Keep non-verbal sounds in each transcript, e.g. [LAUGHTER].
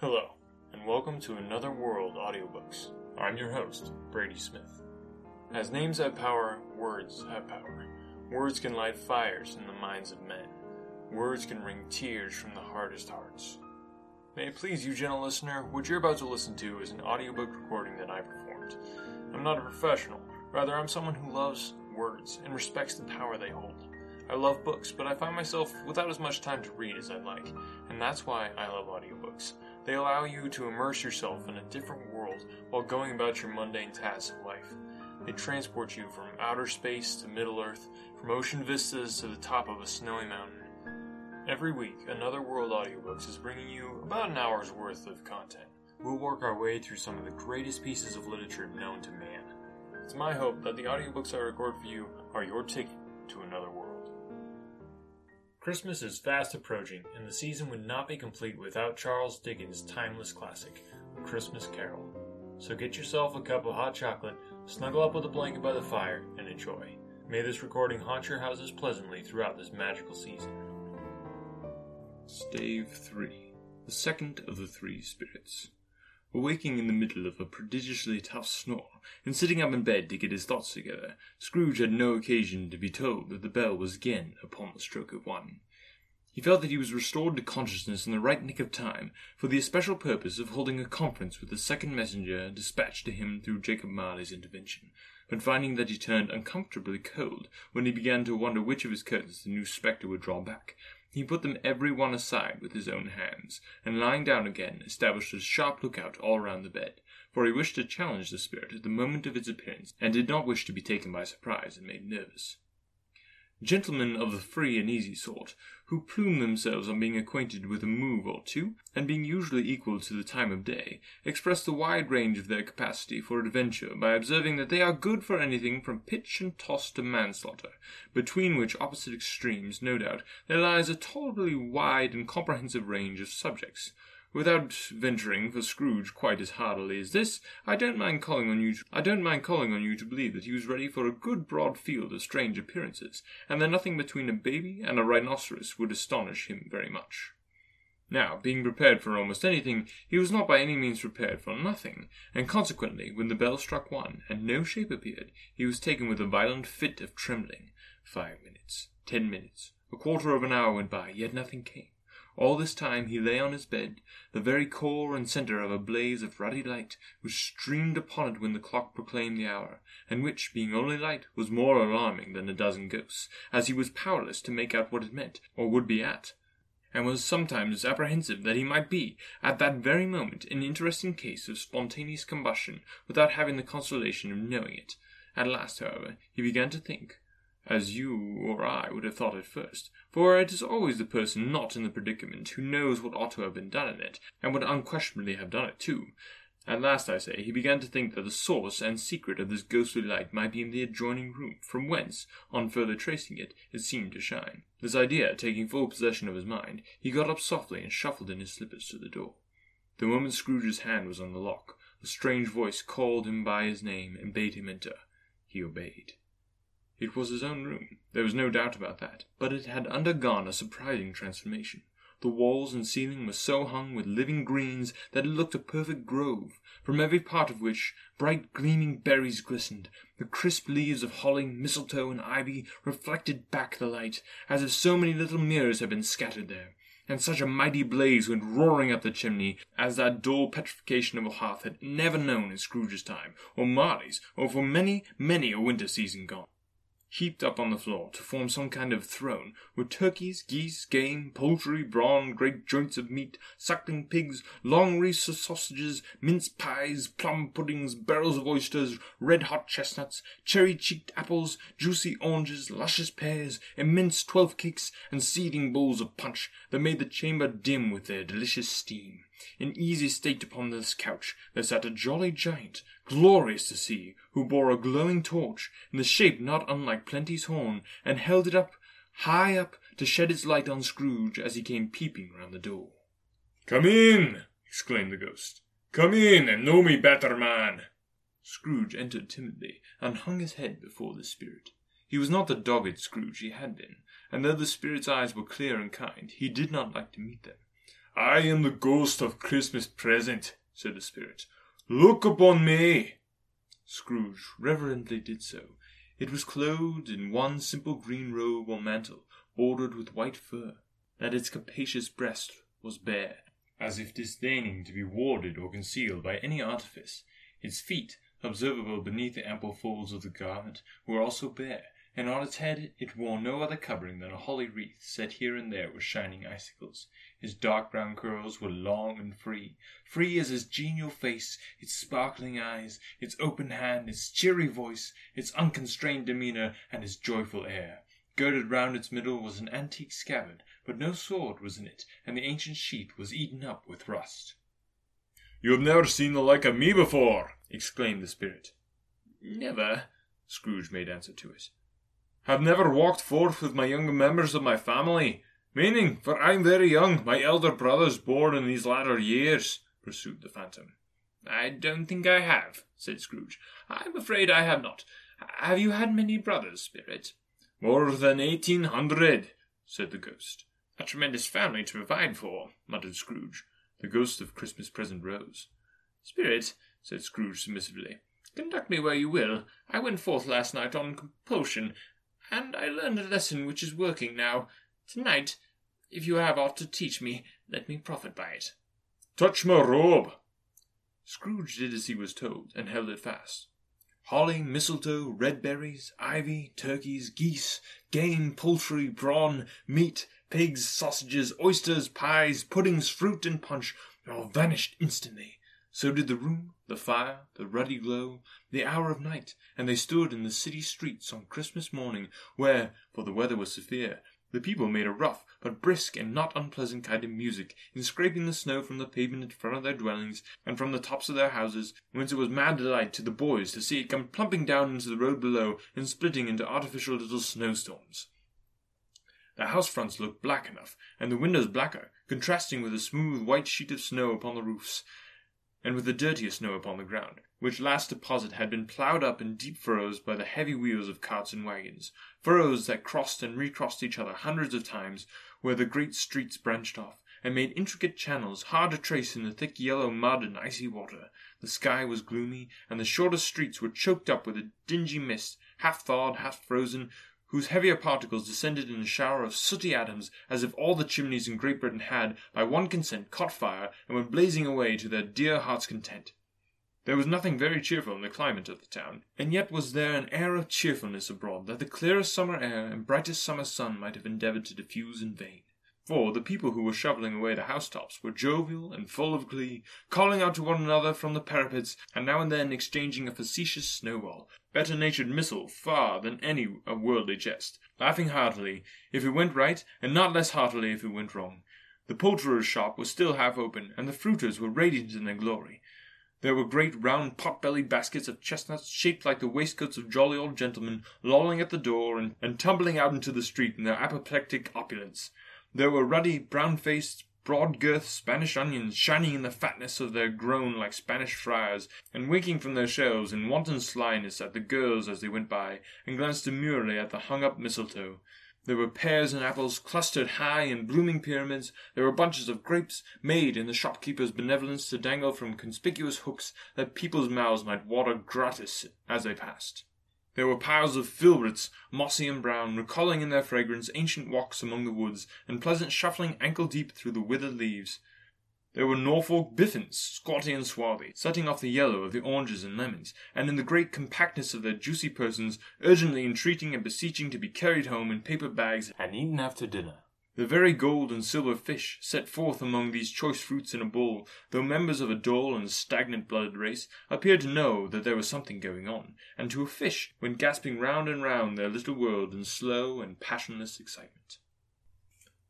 Hello, and welcome to Another World Audiobooks. I'm your host, Brady Smith. As names have power, words have power. Words can light fires in the minds of men. Words can wring tears from the hardest hearts. May it please you, gentle listener, what you're about to listen to is an audiobook recording that I performed. I'm not a professional, rather, I'm someone who loves words and respects the power they hold. I love books, but I find myself without as much time to read as I'd like, and that's why I love audiobooks. They allow you to immerse yourself in a different world while going about your mundane tasks of life. They transport you from outer space to Middle Earth, from ocean vistas to the top of a snowy mountain. Every week, Another World Audiobooks is bringing you about an hour's worth of content. We'll work our way through some of the greatest pieces of literature known to man. It's my hope that the audiobooks I record for you are your ticket to another world. Christmas is fast approaching, and the season would not be complete without Charles Dickens' timeless classic, A Christmas Carol. So get yourself a cup of hot chocolate, snuggle up with a blanket by the fire, and enjoy. May this recording haunt your houses pleasantly throughout this magical season. Stave 3 The second of the three spirits. Awaking in the middle of a prodigiously tough snore, and sitting up in bed to get his thoughts together, Scrooge had no occasion to be told that the bell was again upon the stroke of one. He felt that he was restored to consciousness in the right nick of time, for the especial purpose of holding a conference with the second messenger dispatched to him through Jacob Marley's intervention, but finding that he turned uncomfortably cold when he began to wonder which of his curtains the new spectre would draw back, he put them every one aside with his own hands, and lying down again, established a sharp lookout all round the bed, for he wished to challenge the spirit at the moment of its appearance, and did not wish to be taken by surprise and made nervous. Gentlemen of the free and easy sort, who plume themselves on being acquainted with a move or two, and being usually equal to the time of day, express the wide range of their capacity for adventure by observing that they are good for anything from pitch and toss to manslaughter, between which opposite extremes, no doubt, there lies a tolerably wide and comprehensive range of subjects. Without venturing for Scrooge quite as hardily as this, I don't mind calling on you. To, I don't mind calling on you to believe that he was ready for a good broad field of strange appearances, and that nothing between a baby and a rhinoceros would astonish him very much. Now, being prepared for almost anything, he was not by any means prepared for nothing, and consequently, when the bell struck one, and no shape appeared, he was taken with a violent fit of trembling. Five minutes, ten minutes, a quarter of an hour went by, yet nothing came. All this time he lay on his bed, the very core and centre of a blaze of ruddy light, which streamed upon it when the clock proclaimed the hour, and which, being only light, was more alarming than a dozen ghosts, as he was powerless to make out what it meant, or would be at, and was sometimes apprehensive that he might be, at that very moment, an interesting case of spontaneous combustion, without having the consolation of knowing it. At last, however, he began to think, as you or I would have thought at first, for it is always the person not in the predicament who knows what ought to have been done in it, and would unquestionably have done it too. At last, I say, he began to think that the source and secret of this ghostly light might be in the adjoining room, from whence, on further tracing it, it seemed to shine. This idea taking full possession of his mind, he got up softly and shuffled in his slippers to the door. The moment Scrooge's hand was on the lock, a strange voice called him by his name and bade him enter. He obeyed. It was his own room, there was no doubt about that, but it had undergone a surprising transformation. The walls and ceiling were so hung with living greens that it looked a perfect grove, from every part of which bright gleaming berries glistened. The crisp leaves of holly, mistletoe, and ivy reflected back the light, as if so many little mirrors had been scattered there. And such a mighty blaze went roaring up the chimney as that dull petrification of a hearth had never known in Scrooge's time, or Marley's, or for many, many a winter season gone heaped up on the floor to form some kind of throne, were turkeys, geese, game, poultry, brawn, great joints of meat, suckling pigs, long wreaths of sausages, mince pies, plum puddings, barrels of oysters, red hot chestnuts, cherry cheeked apples, juicy oranges, luscious pears, immense twelve cakes, and seething bowls of punch that made the chamber dim with their delicious steam. In easy state upon this couch there sat a jolly giant, glorious to see, who bore a glowing torch, in the shape not unlike Plenty's horn, and held it up, high up, to shed its light on Scrooge as he came peeping round the door. Come in! exclaimed the ghost. Come in and know me better, man. Scrooge entered timidly, and hung his head before the spirit. He was not the dogged Scrooge he had been, and though the spirit's eyes were clear and kind, he did not like to meet them. I am the ghost of Christmas present, said the spirit. Look upon me. Scrooge reverently did so. It was clothed in one simple green robe or mantle, bordered with white fur, that its capacious breast was bare, as if disdaining to be warded or concealed by any artifice. Its feet, observable beneath the ample folds of the garment, were also bare, and on its head it wore no other covering than a holly wreath set here and there with shining icicles. His dark brown curls were long and free, free as his genial face, its sparkling eyes, its open hand, its cheery voice, its unconstrained demeanour, and its joyful air. Girded round its middle was an antique scabbard, but no sword was in it, and the ancient sheath was eaten up with rust. You have never seen the like of me before, exclaimed the spirit. Never, Scrooge made answer to it. I have never walked forth with my younger members of my family, meaning, for I am very young, my elder brothers born in these latter years, pursued the phantom. I don't think I have, said Scrooge. I'm afraid I have not. Have you had many brothers, Spirit? More than eighteen hundred, said the ghost. A tremendous family to provide for, muttered Scrooge. The ghost of Christmas present rose. Spirit, said Scrooge submissively, conduct me where you will. I went forth last night on compulsion, and I learned a lesson which is working now. Tonight, if you have aught to teach me, let me profit by it. Touch my robe. Scrooge did as he was told, and held it fast. Holly, mistletoe, red berries, ivy, turkeys, geese, game, poultry, brawn, meat, pigs, sausages, oysters, pies, puddings, fruit, and punch all vanished instantly. So did the room, the fire, the ruddy glow, the hour of night, and they stood in the city streets on Christmas morning, where, for the weather was severe, the people made a rough but brisk and not unpleasant kind of music in scraping the snow from the pavement in front of their dwellings and from the tops of their houses, whence it was mad delight to the boys to see it come plumping down into the road below and splitting into artificial little snowstorms. The house fronts looked black enough, and the windows blacker, contrasting with the smooth white sheet of snow upon the roofs, and with the dirtier snow upon the ground, which last deposit had been ploughed up in deep furrows by the heavy wheels of carts and wagons, furrows that crossed and recrossed each other hundreds of times, where the great streets branched off, and made intricate channels hard to trace in the thick yellow mud and icy water. The sky was gloomy, and the shortest streets were choked up with a dingy mist, half thawed, half frozen, whose heavier particles descended in a shower of sooty atoms, as if all the chimneys in Great Britain had, by one consent, caught fire, and were blazing away to their dear hearts' content. There was nothing very cheerful in the climate of the town, and yet was there an air of cheerfulness abroad that the clearest summer air and brightest summer sun might have endeavoured to diffuse in vain. For the people who were shoveling away the housetops were jovial and full of glee, calling out to one another from the parapets, and now and then exchanging a facetious snowball, better natured missile far than any a worldly jest, laughing heartily if it went right, and not less heartily if it went wrong. The poulterer's shop was still half open, and the fruiters were radiant in their glory. There were great round pot-bellied baskets of chestnuts shaped like the waistcoats of jolly old gentlemen lolling at the door and, and tumbling out into the street in their apoplectic opulence. There were ruddy, brown-faced, broad-girthed Spanish onions shining in the fatness of their grown like Spanish friars, and winking from their shelves in wanton slyness at the girls as they went by, and glanced demurely at the hung-up mistletoe. There were pears and apples clustered high in blooming pyramids. There were bunches of grapes, made in the shopkeeper's benevolence to dangle from conspicuous hooks that people's mouths might water gratis as they passed. There were piles of filberts, mossy and brown, recalling in their fragrance ancient walks among the woods, and pleasant shuffling ankle deep through the withered leaves. There were Norfolk biffins, squatty and swarthy, setting off the yellow of the oranges and lemons, and in the great compactness of their juicy persons, urgently entreating and beseeching to be carried home in paper bags and eaten after dinner. The very gold and silver fish set forth among these choice fruits in a bowl, though members of a dull and stagnant blooded race, appeared to know that there was something going on, and to a fish went gasping round and round their little world in slow and passionless excitement.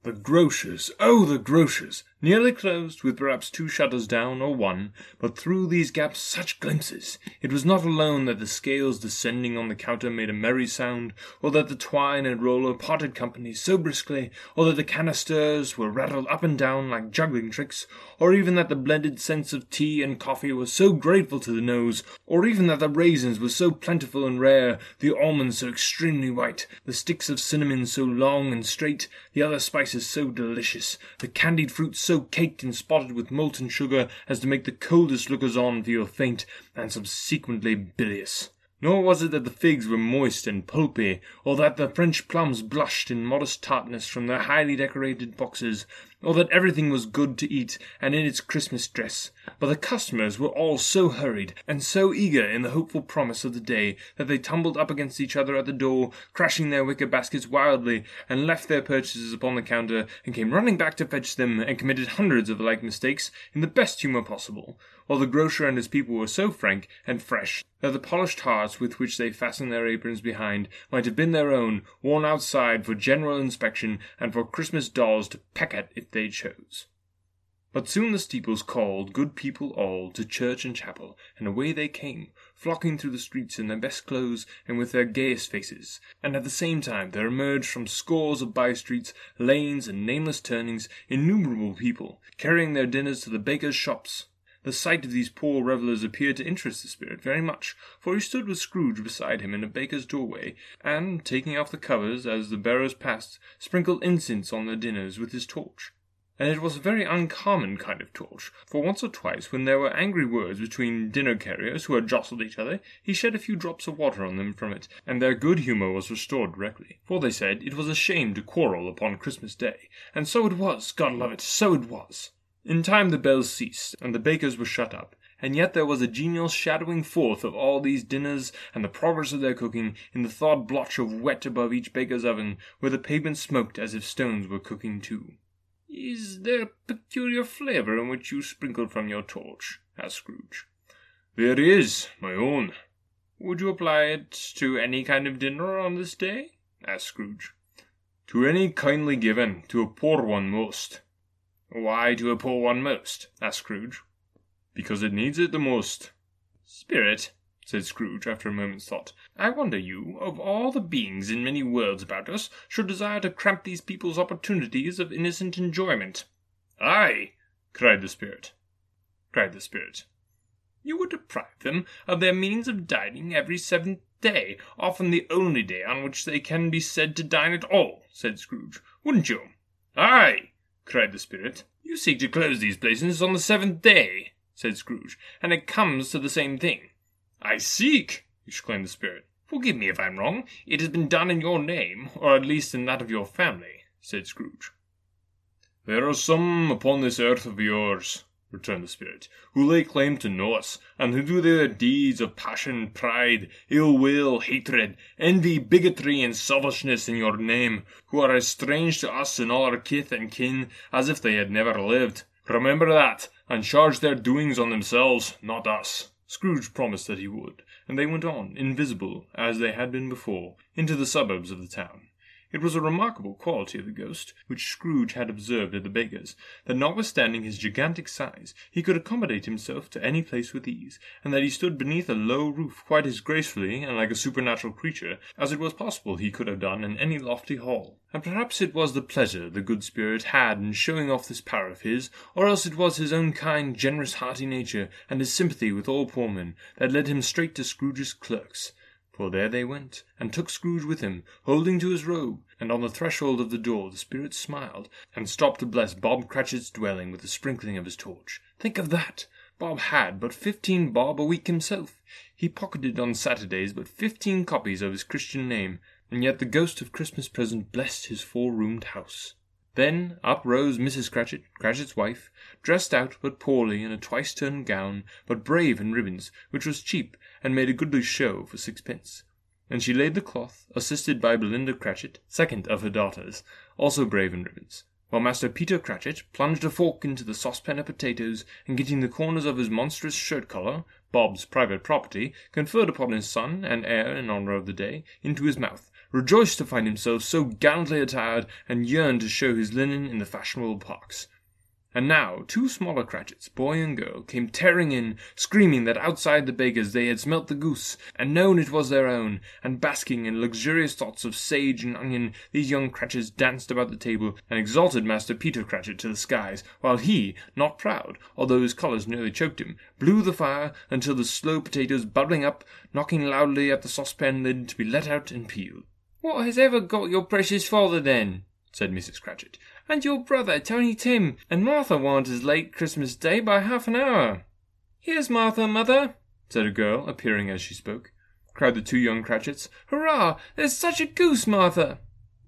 The grocers, oh, the grocers! Nearly closed, with perhaps two shutters down, or one, but through these gaps such glimpses! It was not alone that the scales descending on the counter made a merry sound, or that the twine and roller parted company so briskly, or that the canisters were rattled up and down like juggling tricks, or even that the blended scents of tea and coffee were so grateful to the nose, or even that the raisins were so plentiful and rare, the almonds so extremely white, the sticks of cinnamon so long and straight, the other spices so delicious, the candied fruit so caked and spotted with molten sugar as to make the coldest lookers on feel faint and subsequently bilious. Nor was it that the figs were moist and pulpy, or that the French plums blushed in modest tartness from their highly decorated boxes, or that everything was good to eat and in its Christmas dress, but the customers were all so hurried and so eager in the hopeful promise of the day that they tumbled up against each other at the door, crashing their wicker baskets wildly, and left their purchases upon the counter, and came running back to fetch them, and committed hundreds of like mistakes in the best humour possible, while the grocer and his people were so frank and fresh that the polished hearts with which they fastened their aprons behind might have been their own, worn outside for general inspection and for Christmas dolls to peck at if they chose. But soon the steeples called good people all to church and chapel, and away they came, flocking through the streets in their best clothes and with their gayest faces, and at the same time there emerged from scores of by streets, lanes, and nameless turnings innumerable people, carrying their dinners to the bakers' shops, the sight of these poor revellers appeared to interest the spirit very much, for he stood with Scrooge beside him in a baker's doorway, and, taking off the covers as the bearers passed, sprinkled incense on their dinners with his torch. And it was a very uncommon kind of torch, for once or twice, when there were angry words between dinner carriers who had jostled each other, he shed a few drops of water on them from it, and their good humour was restored directly. For they said it was a shame to quarrel upon Christmas Day, and so it was, God love it, so it was. In time the bells ceased, and the bakers were shut up, and yet there was a genial shadowing forth of all these dinners and the progress of their cooking in the thawed blotch of wet above each baker's oven, where the pavement smoked as if stones were cooking too. Is there a peculiar flavour in which you sprinkled from your torch? asked Scrooge. There is, my own. Would you apply it to any kind of dinner on this day? asked Scrooge. To any kindly given, to a poor one most. Why to a poor one most? asked Scrooge. Because it needs it the most. Spirit, said Scrooge after a moment's thought, I wonder you, of all the beings in many worlds about us, should desire to cramp these people's opportunities of innocent enjoyment. Ay, cried the spirit. Cried the spirit. You would deprive them of their means of dining every seventh day, often the only day on which they can be said to dine at all, said Scrooge, wouldn't you? Ay, cried the spirit. You seek to close these places on the seventh day, said Scrooge, and it comes to the same thing. I seek, exclaimed the spirit. Forgive me if I'm wrong. It has been done in your name, or at least in that of your family, said Scrooge. There are some upon this earth of yours, returned the spirit, who lay claim to know us, and who do their deeds of passion, pride, ill will, hatred, envy, bigotry, and selfishness in your name, who are as strange to us and all our kith and kin as if they had never lived. Remember that, and charge their doings on themselves, not us. Scrooge promised that he would, and they went on, invisible, as they had been before, into the suburbs of the town. It was a remarkable quality of the ghost, which Scrooge had observed at the baker's, that notwithstanding his gigantic size, he could accommodate himself to any place with ease, and that he stood beneath a low roof quite as gracefully and like a supernatural creature as it was possible he could have done in any lofty hall. And perhaps it was the pleasure the good spirit had in showing off this power of his, or else it was his own kind, generous, hearty nature, and his sympathy with all poor men, that led him straight to Scrooge's clerks. For there they went, and took Scrooge with him, holding to his robe, and on the threshold of the door the spirit smiled, and stopped to bless Bob Cratchit's dwelling with the sprinkling of his torch. Think of that! Bob had but fifteen bob a week himself. He pocketed on Saturdays but fifteen copies of his Christian name, and yet the ghost of Christmas present blessed his four-roomed house. Then up rose Mrs. Cratchit, Cratchit's wife, dressed out but poorly in a twice-turned gown, but brave in ribbons, which was cheap, and made a goodly show for sixpence. And she laid the cloth, assisted by Belinda Cratchit, second of her daughters, also brave in ribbons, while Master Peter Cratchit plunged a fork into the saucepan of potatoes, and getting the corners of his monstrous shirt collar, Bob's private property, conferred upon his son and heir in honour of the day, into his mouth, rejoiced to find himself so gallantly attired, and yearned to show his linen in the fashionable parks. And now two smaller Cratchits, boy and girl, came tearing in, screaming that outside the baker's they had smelt the goose, and known it was their own, and basking in luxurious thoughts of sage and onion, these young Cratchits danced about the table, and exalted Master Peter Cratchit to the skies, while he, not proud, although his colours nearly choked him, blew the fire until the slow potatoes bubbling up, knocking loudly at the saucepan lid to be let out and peeled. What has ever got your precious father then? said Mrs. Cratchit and your brother, Tiny Tim, and Martha weren't as late Christmas Day by half an hour. Here's Martha, mother, said a girl, appearing as she spoke. Cried the two young Cratchits. Hurrah! There's such a goose, Martha!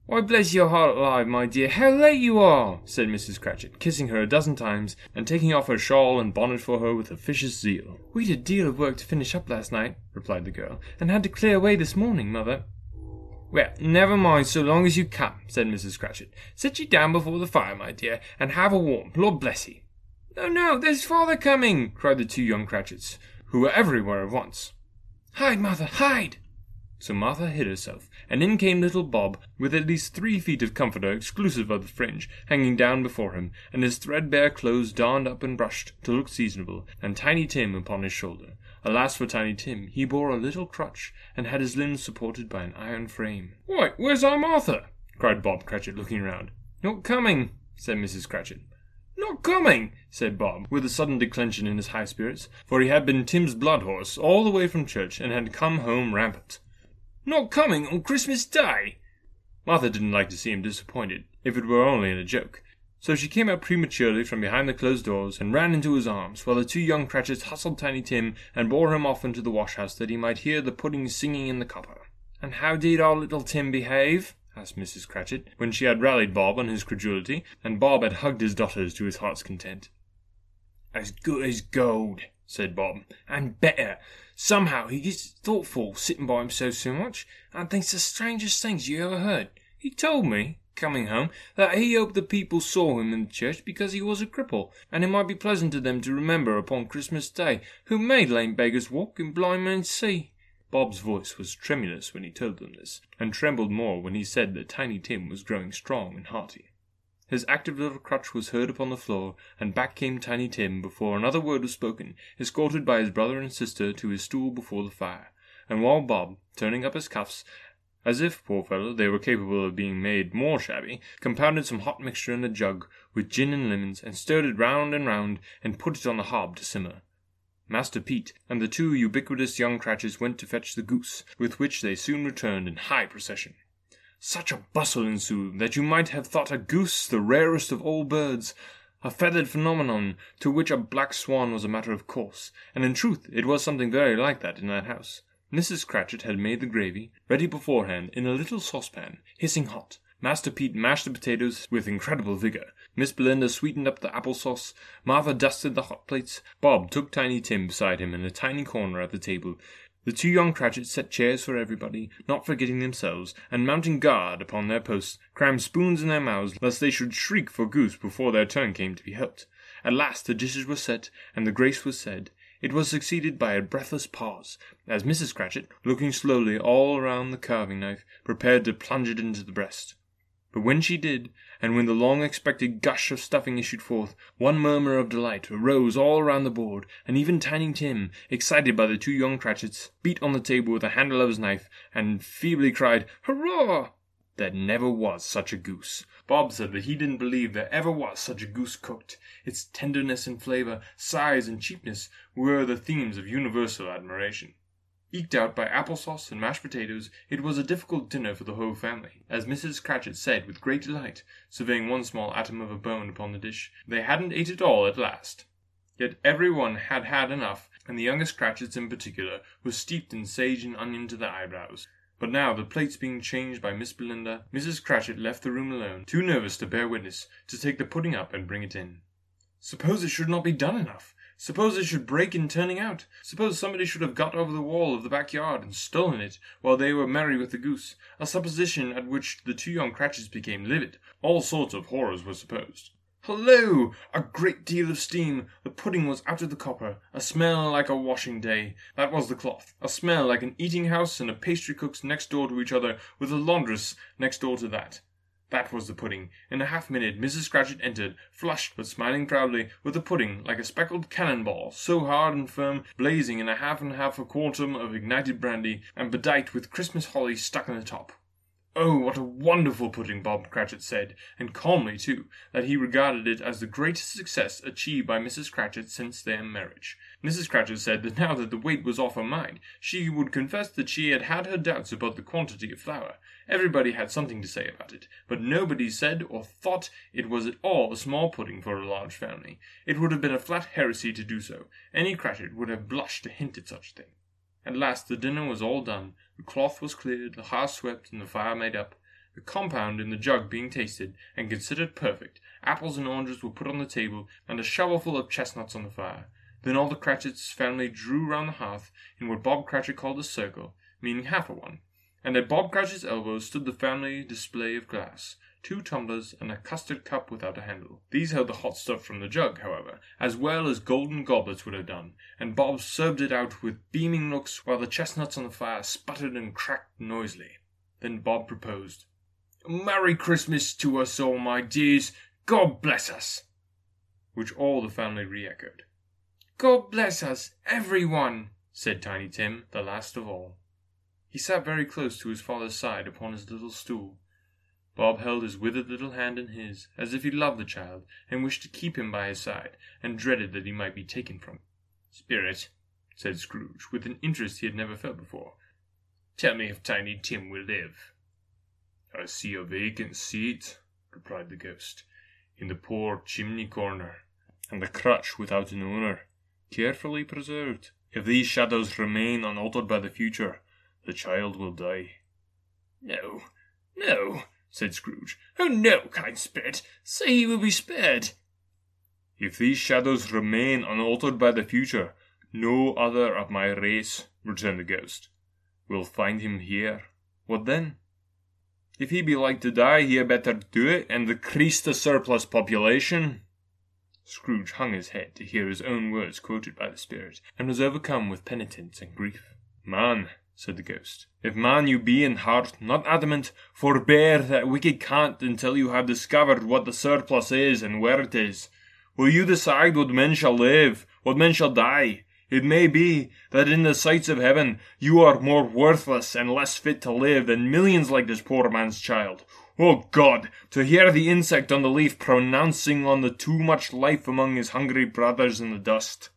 Why, bless your heart alive, my dear, how late you are, said Mrs. Cratchit, kissing her a dozen times, and taking off her shawl and bonnet for her with officious zeal. We'd a deal of work to finish up last night, replied the girl, and had to clear away this morning, mother. Well, never mind so long as you come, said Mrs. Cratchit. Sit ye down before the fire, my dear, and have a warm. Lord bless ye. No, no, there's father coming, cried the two young Cratchits, who were everywhere at once. Hide, Martha, hide! So Martha hid herself, and in came little Bob, with at least three feet of comforter exclusive of the fringe, hanging down before him, and his threadbare clothes darned up and brushed to look seasonable, and Tiny Tim upon his shoulder. Alas for Tiny Tim, he bore a little crutch, and had his limbs supported by an iron frame. Why, where's our Martha? cried Bob Cratchit, looking round. Not coming, said Mrs. Cratchit. Not coming, said Bob, with a sudden declension in his high spirits, for he had been Tim's blood horse all the way from church, and had come home rampant. Not coming on Christmas Day? Martha didn't like to see him disappointed, if it were only in a joke, so she came out prematurely from behind the closed doors and ran into his arms, while the two young Cratchits hustled Tiny Tim and bore him off into the wash-house that he might hear the pudding singing in the copper. And how did our little Tim behave? asked Mrs. Cratchit, when she had rallied Bob on his credulity, and Bob had hugged his daughters to his heart's content. As good as gold, said Bob, and better. Somehow he gets thoughtful sitting by himself so much, and thinks the strangest things you ever heard. He told me, coming home, that he hoped the people saw him in the church because he was a cripple, and it might be pleasant to them to remember upon Christmas Day who made lame beggars walk and blind men see. Bob's voice was tremulous when he told them this, and trembled more when he said that Tiny Tim was growing strong and hearty. His active little crutch was heard upon the floor, and back came Tiny Tim before another word was spoken, escorted by his brother and sister to his stool before the fire, and while Bob, turning up his cuffs, as if, poor fellow, they were capable of being made more shabby, compounded some hot mixture in a jug with gin and lemons, and stirred it round and round, and put it on the hob to simmer. Master Pete and the two ubiquitous young Cratchits went to fetch the goose, with which they soon returned in high procession. Such a bustle ensued that you might have thought a goose the rarest of all birds, a feathered phenomenon to which a black swan was a matter of course, and in truth it was something very like that in that house. Mrs. Cratchit had made the gravy, ready beforehand in a little saucepan, hissing hot. Master Pete mashed the potatoes with incredible vigor. Miss Belinda sweetened up the apple sauce. Martha dusted the hot plates. Bob took Tiny Tim beside him in a tiny corner at the table. The two young Cratchits set chairs for everybody, not forgetting themselves, and mounting guard upon their posts, crammed spoons in their mouths lest they should shriek for goose before their turn came to be helped. At last the dishes were set, and the grace was said. It was succeeded by a breathless pause, as Mrs. Cratchit, looking slowly all round the carving knife, prepared to plunge it into the breast. But when she did, and when the long expected gush of stuffing issued forth, one murmur of delight arose all round the board, and even Tiny Tim, excited by the two young Cratchits, beat on the table with the handle of his knife, and feebly cried, Hurrah! There never was such a goose. Bob said that he didn't believe there ever was such a goose cooked. Its tenderness and flavour, size and cheapness, were the themes of universal admiration. Eked out by apple sauce and mashed potatoes, it was a difficult dinner for the whole family, as Mrs. Cratchit said with great delight, surveying one small atom of a bone upon the dish. They hadn't ate it all at last. Yet every one had had enough, and the youngest Cratchits in particular were steeped in sage and onion to the eyebrows. But now, the plates being changed by Miss Belinda, Mrs. Cratchit left the room alone, too nervous to bear witness, to take the pudding up and bring it in. Suppose it should not be done enough? Suppose it should break in turning out? Suppose somebody should have got over the wall of the backyard and stolen it while they were merry with the goose? A supposition at which the two young Cratchits became livid. All sorts of horrors were supposed. Hello! A great deal of steam. The pudding was out of the copper. A smell like a washing day. That was the cloth. A smell like an eating house and a pastry cook's next door to each other, with a laundress next door to that. That was the pudding. In a half minute, Mrs. Cratchit entered, flushed but smiling proudly, with the pudding like a speckled cannon ball, so hard and firm, blazing in a half and half a quartern of ignited brandy, and bedight with Christmas holly stuck in the top. Oh, what a wonderful pudding, Bob Cratchit said, and calmly too, that he regarded it as the greatest success achieved by Mrs. Cratchit since their marriage. Mrs. Cratchit said that now that the weight was off her mind, she would confess that she had had her doubts about the quantity of flour. Everybody had something to say about it, but nobody said or thought it was at all a small pudding for a large family. It would have been a flat heresy to do so. Any Cratchit would have blushed to hint at such a thing. At last the dinner was all done, the cloth was cleared, the hearth swept, and the fire made up. The compound in the jug being tasted and considered perfect, apples and oranges were put on the table, and a shovelful of chestnuts on the fire. Then all the Cratchits family drew round the hearth in what Bob Cratchit called a circle, meaning half a one, and at Bob Cratchit's elbow stood the family display of glass, two tumblers, and a custard cup without a handle. These held the hot stuff from the jug, however, as well as golden goblets would have done, and Bob served it out with beaming looks while the chestnuts on the fire sputtered and cracked noisily. Then Bob proposed, Merry Christmas to us all, my dears. God bless us. Which all the family re echoed. God bless us, every one, said Tiny Tim, the last of all. He sat very close to his father's side upon his little stool, Bob held his withered little hand in his, as if he loved the child, and wished to keep him by his side, and dreaded that he might be taken from him. Spirit, said Scrooge, with an interest he had never felt before, tell me if Tiny Tim will live. I see a vacant seat, replied the ghost, in the poor chimney corner, and the crutch without an owner, carefully preserved. If these shadows remain unaltered by the future, the child will die. No, no, said Scrooge. Oh no, kind spirit, say he will be spared. If these shadows remain unaltered by the future, no other of my race, returned the ghost, will find him here. What then? If he be like to die, he had better do it and decrease the surplus population. Scrooge hung his head to hear his own words quoted by the spirit, and was overcome with penitence and grief. Man, said the ghost. If man you be in heart, not adamant, forbear that wicked cant until you have discovered what the surplus is and where it is. Will you decide what men shall live, what men shall die? It may be that in the sights of heaven you are more worthless and less fit to live than millions like this poor man's child. Oh God, to hear the insect on the leaf pronouncing on the too much life among his hungry brothers in the dust.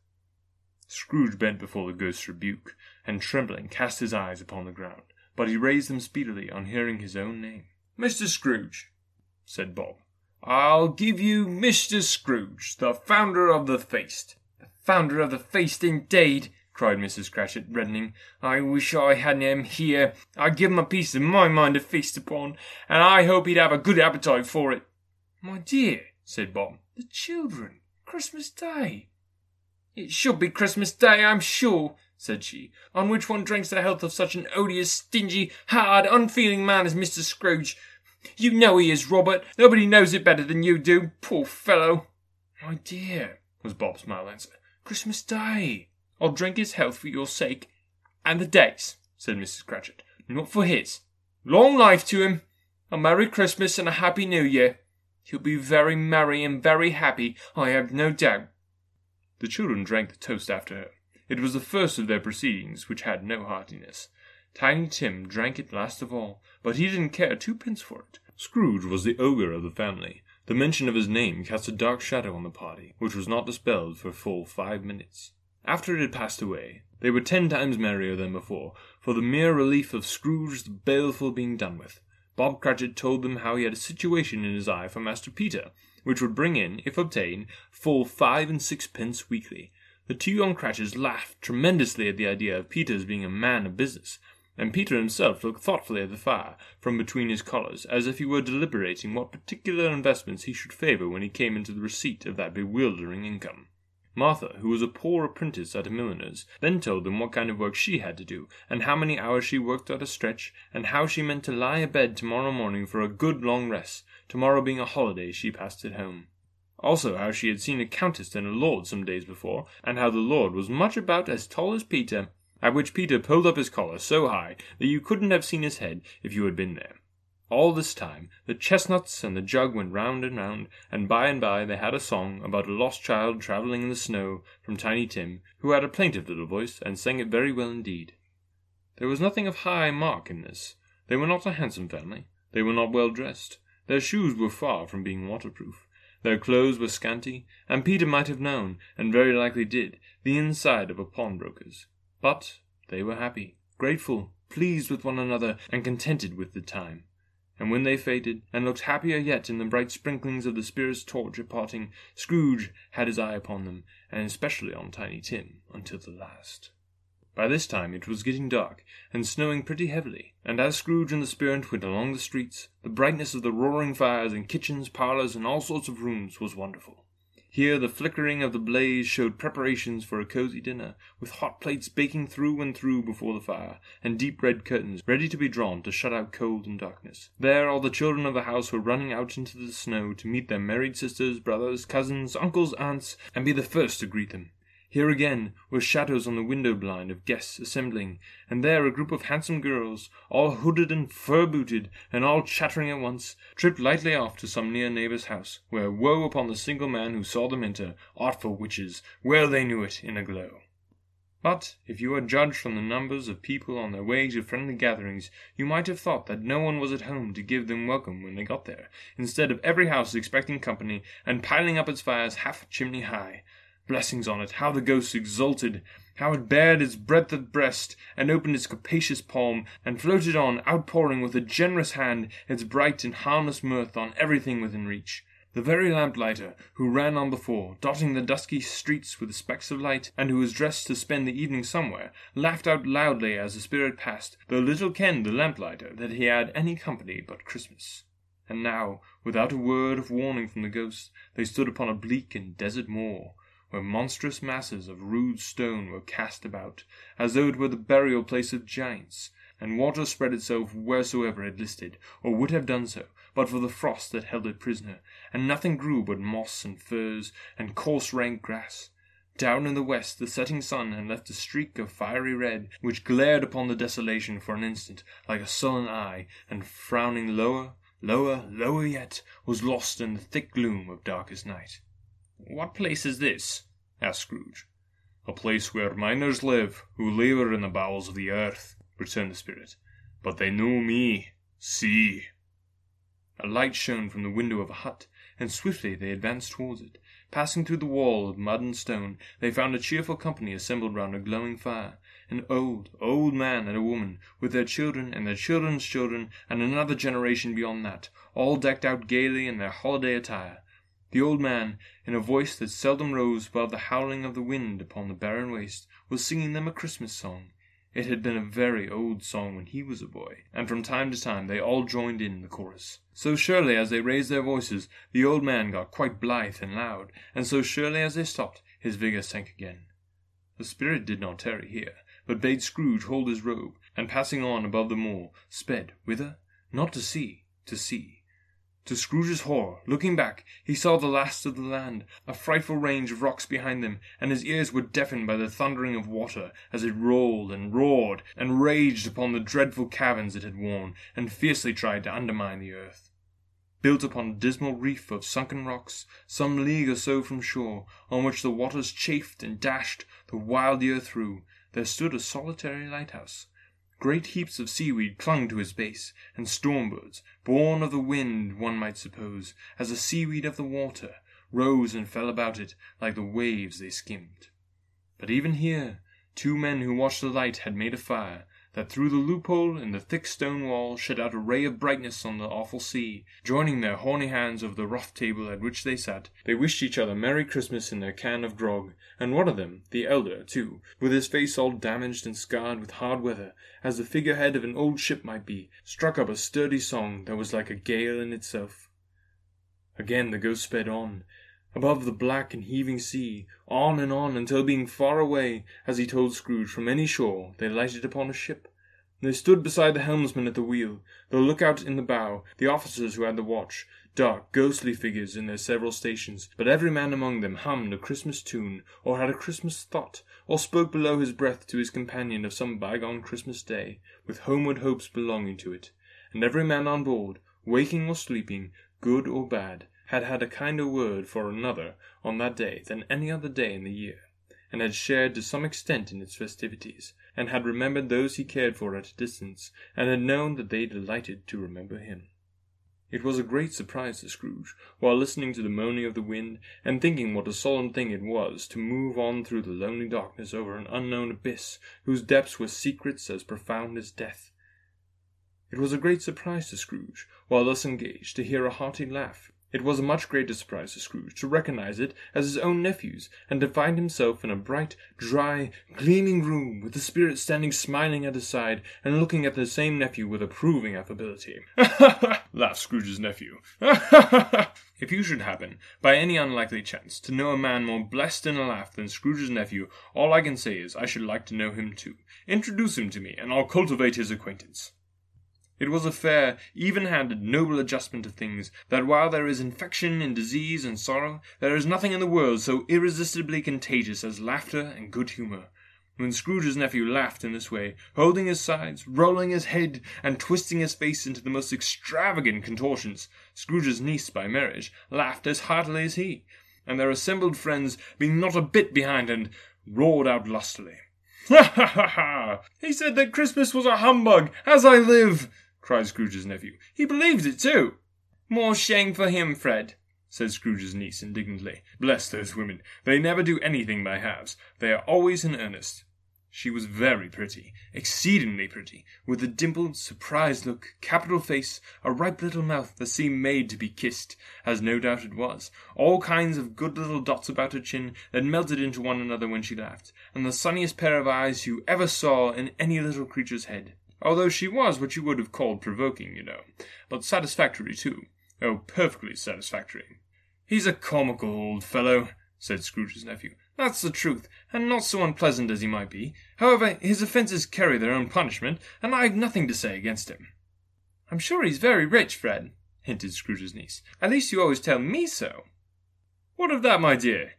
Scrooge bent before the ghost's rebuke, and trembling cast his eyes upon the ground, but he raised them speedily on hearing his own name. Mr. Scrooge, said Bob, I'll give you Mr. Scrooge, the founder of the feast. The founder of the feast, indeed, cried Mrs. Cratchit, reddening. I wish I hadn't him here. I'd give him a piece of my mind to feast upon, and I hope he'd have a good appetite for it. My dear, said Bob, the children, Christmas Day. It should be Christmas Day, I'm sure, said she, on which one drinks the health of such an odious, stingy, hard, unfeeling man as Mr. Scrooge. You know he is, Robert. Nobody knows it better than you do. Poor fellow. My dear, was Bob's mild answer. Christmas Day. I'll drink his health for your sake. And the day's, said Mrs. Cratchit. Not for his. Long life to him. A Merry Christmas and a Happy New Year. He'll be very merry and very happy, I have no doubt. The children drank the toast after her. It was the first of their proceedings which had no heartiness. Tiny Tim drank it last of all, but he didn't care twopence for it. Scrooge was the ogre of the family. The mention of his name cast a dark shadow on the party, which was not dispelled for full five minutes. After it had passed away, they were ten times merrier than before, for the mere relief of Scrooge the baleful being done with. Bob Cratchit told them how he had a situation in his eye for Master Peter, which would bring in, if obtained, full five and sixpence weekly, the two young Cratchits laughed tremendously at the idea of Peter's being a man of business, and Peter himself looked thoughtfully at the fire from between his collars, as if he were deliberating what particular investments he should favour when he came into the receipt of that bewildering income. Martha, who was a poor apprentice at a milliner's, then told them what kind of work she had to do, and how many hours she worked at a stretch, and how she meant to lie abed tomorrow morning for a good long rest, tomorrow being a holiday she passed at home. Also, how she had seen a countess and a lord some days before, and how the lord was much about as tall as Peter, at which Peter pulled up his collar so high that you couldn't have seen his head if you had been there. All this time the chestnuts and the jug went round and round, and by and by they had a song about a lost child travelling in the snow from Tiny Tim, who had a plaintive little voice and sang it very well indeed. There was nothing of high mark in this. They were not a handsome family. They were not well dressed. Their shoes were far from being waterproof. Their clothes were scanty, and Peter might have known, and very likely did, the inside of a pawnbroker's. But they were happy, grateful, pleased with one another, and contented with the time. And when they faded, and looked happier yet in the bright sprinklings of the spirit's torch at parting, Scrooge had his eye upon them, and especially on Tiny Tim, until the last. By this time it was getting dark, and snowing pretty heavily, and as Scrooge and the spirit went along the streets, the brightness of the roaring fires in kitchens, parlours, and all sorts of rooms was wonderful. Here the flickering of the blaze showed preparations for a cosy dinner, with hot plates baking through and through before the fire, and deep red curtains ready to be drawn to shut out cold and darkness. There all the children of the house were running out into the snow to meet their married sisters, brothers, cousins, uncles, aunts, and be the first to greet them. Here again were shadows on the window blind of guests assembling, and there a group of handsome girls, all hooded and fur booted, and all chattering at once, tripped lightly off to some near neighbour's house, where woe upon the single man who saw them enter, artful witches, well they knew it in a glow. But if you had judged from the numbers of people on their way to friendly gatherings, you might have thought that no one was at home to give them welcome when they got there, instead of every house expecting company, and piling up its fires half chimney high. Blessings on it! How the ghost exulted! How it bared its breadth of breast, and opened its capacious palm, and floated on, outpouring with a generous hand its bright and harmless mirth on everything within reach. The very lamplighter, who ran on before, dotting the dusky streets with specks of light, and who was dressed to spend the evening somewhere, laughed out loudly as the spirit passed, though little kenned the lamplighter that he had any company but Christmas. And now, without a word of warning from the ghost, they stood upon a bleak and desert moor, where monstrous masses of rude stone were cast about, as though it were the burial place of giants, and water spread itself wheresoever it listed, or would have done so, but for the frost that held it prisoner, and nothing grew but moss and furze, and coarse rank grass. Down in the west the setting sun had left a streak of fiery red, which glared upon the desolation for an instant like a sullen eye, and frowning lower, lower, lower yet, was lost in the thick gloom of darkest night. "What place is this?" Asked Scrooge. "A place where miners live, who labour in the bowels of the earth," returned the spirit. "But they know me. See!" A light shone from the window of a hut, and swiftly they advanced towards it. Passing through the wall of mud and stone, they found a cheerful company assembled round a glowing fire. An old, old man and a woman, with their children and their children's children, and another generation beyond that, all decked out gaily in their holiday attire. The old man, in a voice that seldom rose above the howling of the wind upon the barren waste, was singing them a Christmas song. It had been a very old song when he was a boy, and from time to time they all joined in the chorus. So surely as they raised their voices, the old man got quite blithe and loud, and so surely as they stopped, his vigour sank again. The spirit did not tarry here, but bade Scrooge hold his robe, and passing on above the moor, sped whither? Not to sea, to sea. To Scrooge's horror, looking back, he saw the last of the land, a frightful range of rocks behind them, and his ears were deafened by the thundering of water as it rolled and roared and raged upon the dreadful caverns it had worn, and fiercely tried to undermine the earth. Built upon a dismal reef of sunken rocks, some league or so from shore, on which the waters chafed and dashed the wild year through, there stood a solitary lighthouse. Great heaps of seaweed clung to its base, and storm birds, born of the wind one might suppose, as the seaweed of the water, rose and fell about it like the waves they skimmed. But even here two men who watched the light had made a fire, that through the loophole in the thick stone wall shed out a ray of brightness on the awful sea. Joining their horny hands over the rough table at which they sat, they wished each other Merry Christmas in their can of grog, and one of them, the elder, too, with his face all damaged and scarred with hard weather, as the figurehead of an old ship might be, struck up a sturdy song that was like a gale in itself. Again the ghost sped on, above the black and heaving sea, on and on until being far away, as he told Scrooge, from any shore, they lighted upon a ship. They stood beside the helmsman at the wheel, the lookout in the bow, the officers who had the watch, dark, ghostly figures in their several stations, but every man among them hummed a Christmas tune, or had a Christmas thought, or spoke below his breath to his companion of some bygone Christmas day, with homeward hopes belonging to it, and every man on board, waking or sleeping, good or bad, had had a kinder word for another on that day than any other day in the year, and had shared to some extent in its festivities, and had remembered those he cared for at a distance, and had known that they delighted to remember him. It was a great surprise to Scrooge, while listening to the moaning of the wind, and thinking what a solemn thing it was to move on through the lonely darkness over an unknown abyss, whose depths were secrets as profound as death. It was a great surprise to Scrooge, while thus engaged, to hear a hearty laugh it was a much greater surprise to Scrooge to recognize it as his own nephew's, and to find himself in a bright, dry, gleaming room, with the spirit standing smiling at his side, and looking at the same nephew with approving affability. Ha [LAUGHS] laughed Scrooge's nephew. [LAUGHS] if you should happen, by any unlikely chance, to know a man more blessed in a laugh than Scrooge's nephew, all I can say is I should like to know him too. Introduce him to me, and I'll cultivate his acquaintance. It was a fair, even handed, noble adjustment of things, that while there is infection in disease and sorrow, there is nothing in the world so irresistibly contagious as laughter and good humour. When Scrooge's nephew laughed in this way, holding his sides, rolling his head, and twisting his face into the most extravagant contortions, Scrooge's niece by marriage laughed as heartily as he, and their assembled friends, being not a bit behindhand, roared out lustily. [LAUGHS] Ha ha ha ha! He said that Christmas was a humbug, as I live! Cried Scrooge's nephew. He believed it too. More shame for him, Fred, said Scrooge's niece indignantly. Bless those women. They never do anything by halves. They are always in earnest. She was very pretty, exceedingly pretty, with a dimpled, surprised look, capital face, a ripe little mouth that seemed made to be kissed, as no doubt it was, all kinds of good little dots about her chin that melted into one another when she laughed, and the sunniest pair of eyes you ever saw in any little creature's head although she was what you would have called provoking, you know, but satisfactory too. Oh, perfectly satisfactory. He's a comical old fellow, said Scrooge's nephew. That's the truth, and not so unpleasant as he might be. However, his offences carry their own punishment, and I've nothing to say against him. I'm sure he's very rich, Fred, hinted Scrooge's niece. At least you always tell me so. What of that, my dear?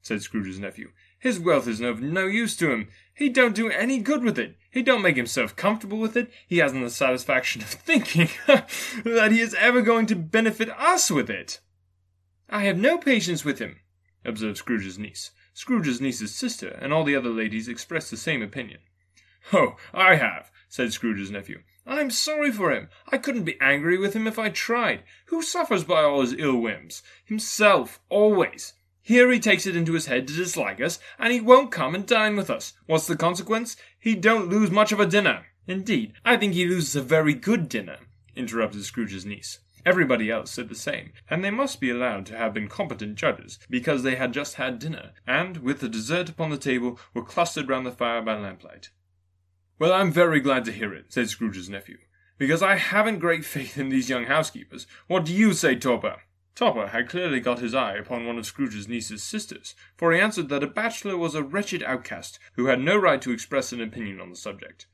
said Scrooge's nephew. His wealth is of no use to him. He don't do any good with it. He don't make himself comfortable with it. He hasn't the satisfaction of [LAUGHS] thinking [LAUGHS] that he is ever going to benefit us with it. I have no patience with him, observed Scrooge's niece. Scrooge's niece's sister and all the other ladies expressed the same opinion. Oh, I have, said Scrooge's nephew. I'm sorry for him. I couldn't be angry with him if I tried. Who suffers by all his ill whims? Himself, always. Here he takes it into his head to dislike us, and he won't come and dine with us. What's the consequence? He don't lose much of a dinner. Indeed, I think he loses a very good dinner, interrupted Scrooge's niece. Everybody else said the same, and they must be allowed to have been competent judges, because they had just had dinner, and, with the dessert upon the table, were clustered round the fire by lamplight. Well, I'm very glad to hear it, said Scrooge's nephew, because I haven't great faith in these young housekeepers. What do you say, Topper? Topper had clearly got his eye upon one of Scrooge's niece's sisters, for he answered that a bachelor was a wretched outcast who had no right to express an opinion on the subject.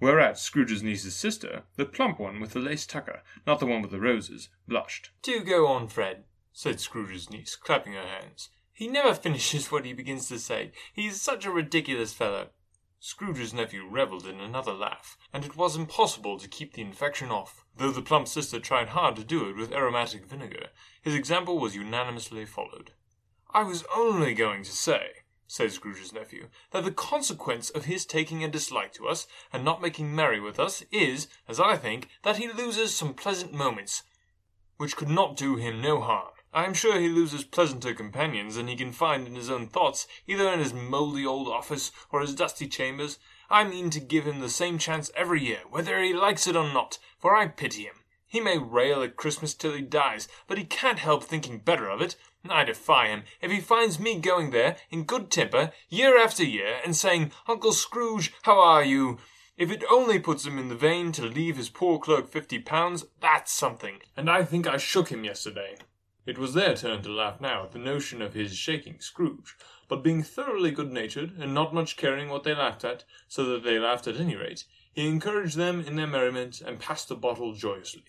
Whereat Scrooge's niece's sister, the plump one with the lace tucker, not the one with the roses, blushed. Do go on, Fred, said Scrooge's niece, clapping her hands. He never [LAUGHS] finishes what he begins to say. He's such a ridiculous fellow. Scrooge's nephew revelled in another laugh, and it was impossible to keep the infection off. Though the plump sister tried hard to do it with aromatic vinegar, his example was unanimously followed. I was only going to say, said Scrooge's nephew, that the consequence of his taking a dislike to us, and not making merry with us, is, as I think, that he loses some pleasant moments, which could not do him no harm. I am sure he loses pleasanter companions than he can find in his own thoughts, either in his mouldy old office or his dusty chambers. I mean to give him the same chance every year, whether he likes it or not, for I pity him. He may rail at Christmas till he dies, but he can't help thinking better of it. I defy him, if he finds me going there, in good temper, year after year, and saying, Uncle Scrooge, how are you? If it only puts him in the vein to leave his poor clerk fifty pounds, that's something. And I think I shook him yesterday. It was their turn to laugh now at the notion of his shaking Scrooge, but being thoroughly good natured, and not much caring what they laughed at, so that they laughed at any rate, he encouraged them in their merriment, and passed the bottle joyously.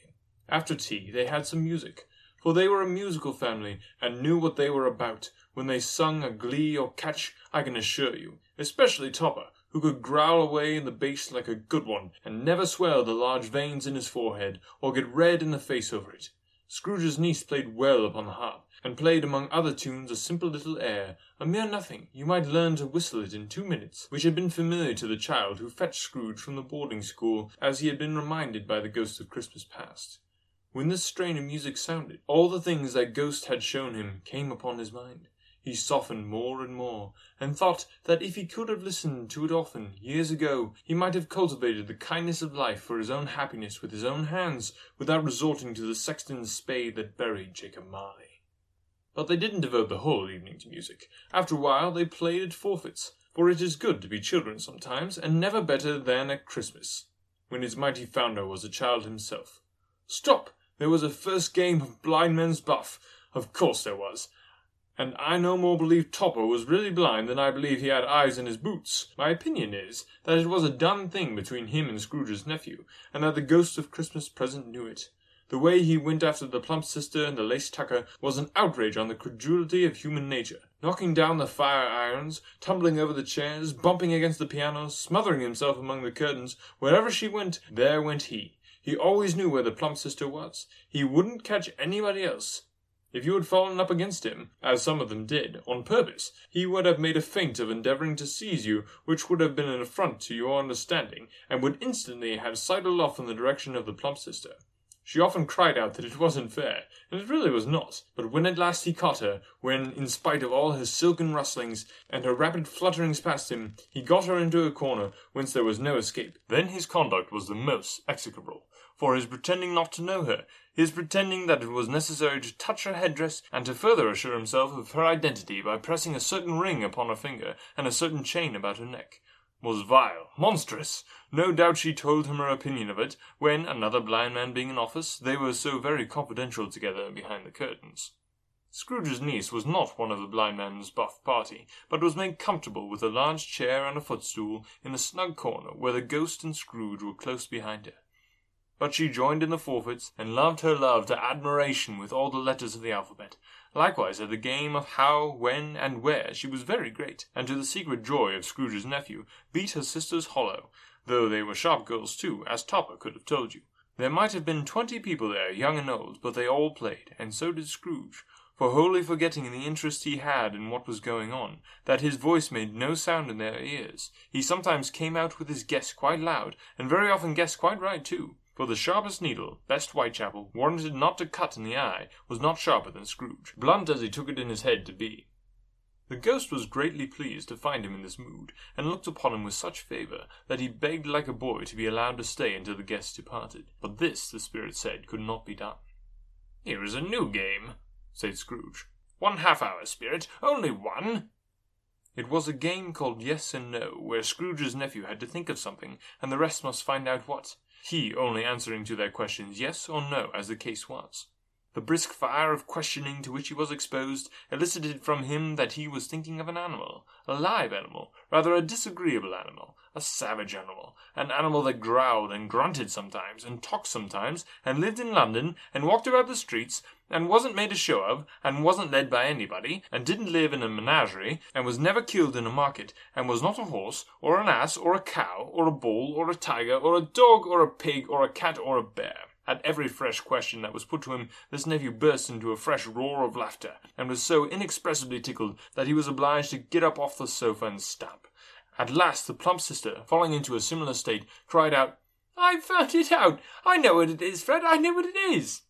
After tea they had some music, for they were a musical family and knew what they were about when they sung a glee or catch, I can assure you, especially Topper, who could growl away in the bass like a good one, and never swell the large veins in his forehead, or get red in the face over it. Scrooge's niece played well upon the harp, and played among other tunes a simple little air, a mere nothing, you might learn to whistle it in two minutes, which had been familiar to the child who fetched Scrooge from the boarding school, as he had been reminded by the ghost of Christmas past. When this strain of music sounded, all the things that ghost had shown him came upon his mind. He softened more and more, and thought that if he could have listened to it often, years ago, he might have cultivated the kindness of life for his own happiness with his own hands, without resorting to the sexton's spade that buried Jacob Marley. But they didn't devote the whole evening to music. After a while they played at forfeits, for it is good to be children sometimes, and never better than at Christmas, when its mighty founder was a child himself. Stop! There was a first game of blind men's buff. Of course there was and I no more believe Topper was really blind than I believe he had eyes in his boots. My opinion is that it was a done thing between him and Scrooge's nephew, and that the ghost of Christmas present knew it. The way he went after the plump sister and the lace tucker was an outrage on the credulity of human nature, knocking down the fire irons, tumbling over the chairs, bumping against the piano, smothering himself among the curtains. Wherever she went, there went he. He always knew where the plump sister was. He wouldn't catch anybody else. If you had fallen up against him, as some of them did, on purpose, he would have made a feint of endeavouring to seize you, which would have been an affront to your understanding, and would instantly have sidled off in the direction of the plump sister. She often cried out that it wasn't fair, and it really was not. But when at last he caught her, when, in spite of all her silken rustlings and her rapid flutterings past him, he got her into a corner whence there was no escape, then his conduct was the most execrable for his pretending not to know her, his pretending that it was necessary to touch her headdress, and to further assure himself of her identity by pressing a certain ring upon her finger and a certain chain about her neck, was vile, monstrous. No doubt she told him her opinion of it, when, another blind man being in office, they were so very confidential together behind the curtains. Scrooge's niece was not one of the blind man's buff party, but was made comfortable with a large chair and a footstool in a snug corner where the ghost and Scrooge were close behind her but she joined in the forfeits, and loved her love to admiration with all the letters of the alphabet. Likewise at the game of how, when, and where she was very great, and to the secret joy of Scrooge's nephew, beat her sisters hollow, though they were sharp girls too, as Topper could have told you. There might have been twenty people there, young and old, but they all played, and so did Scrooge, for wholly forgetting the interest he had in what was going on, that his voice made no sound in their ears, he sometimes came out with his guess quite loud, and very often guessed quite right too. For the sharpest needle, best Whitechapel, warranted not to cut in the eye, was not sharper than Scrooge, blunt as he took it in his head to be. The ghost was greatly pleased to find him in this mood, and looked upon him with such favour that he begged like a boy to be allowed to stay until the guests departed. But this, the spirit said, could not be done. Here is a new game, said Scrooge. One half hour, spirit, only one. It was a game called Yes and No, where Scrooge's nephew had to think of something, and the rest must find out what he only answering to their questions yes or no as the case was. The brisk fire of questioning to which he was exposed elicited from him that he was thinking of an animal, a live animal, rather a disagreeable animal, a savage animal, an animal that growled and grunted sometimes, and talked sometimes, and lived in London, and walked about the streets, and wasn't made a show of, and wasn't led by anybody, and didn't live in a menagerie, and was never killed in a market, and was not a horse, or an ass, or a cow, or a bull, or a tiger, or a dog, or a pig, or a cat, or a bear. At every fresh question that was put to him, this nephew burst into a fresh roar of laughter, and was so inexpressibly tickled that he was obliged to get up off the sofa and stamp. At last the plump sister, falling into a similar state, cried out, I've found it out! I know what it is, Fred, I know what it is!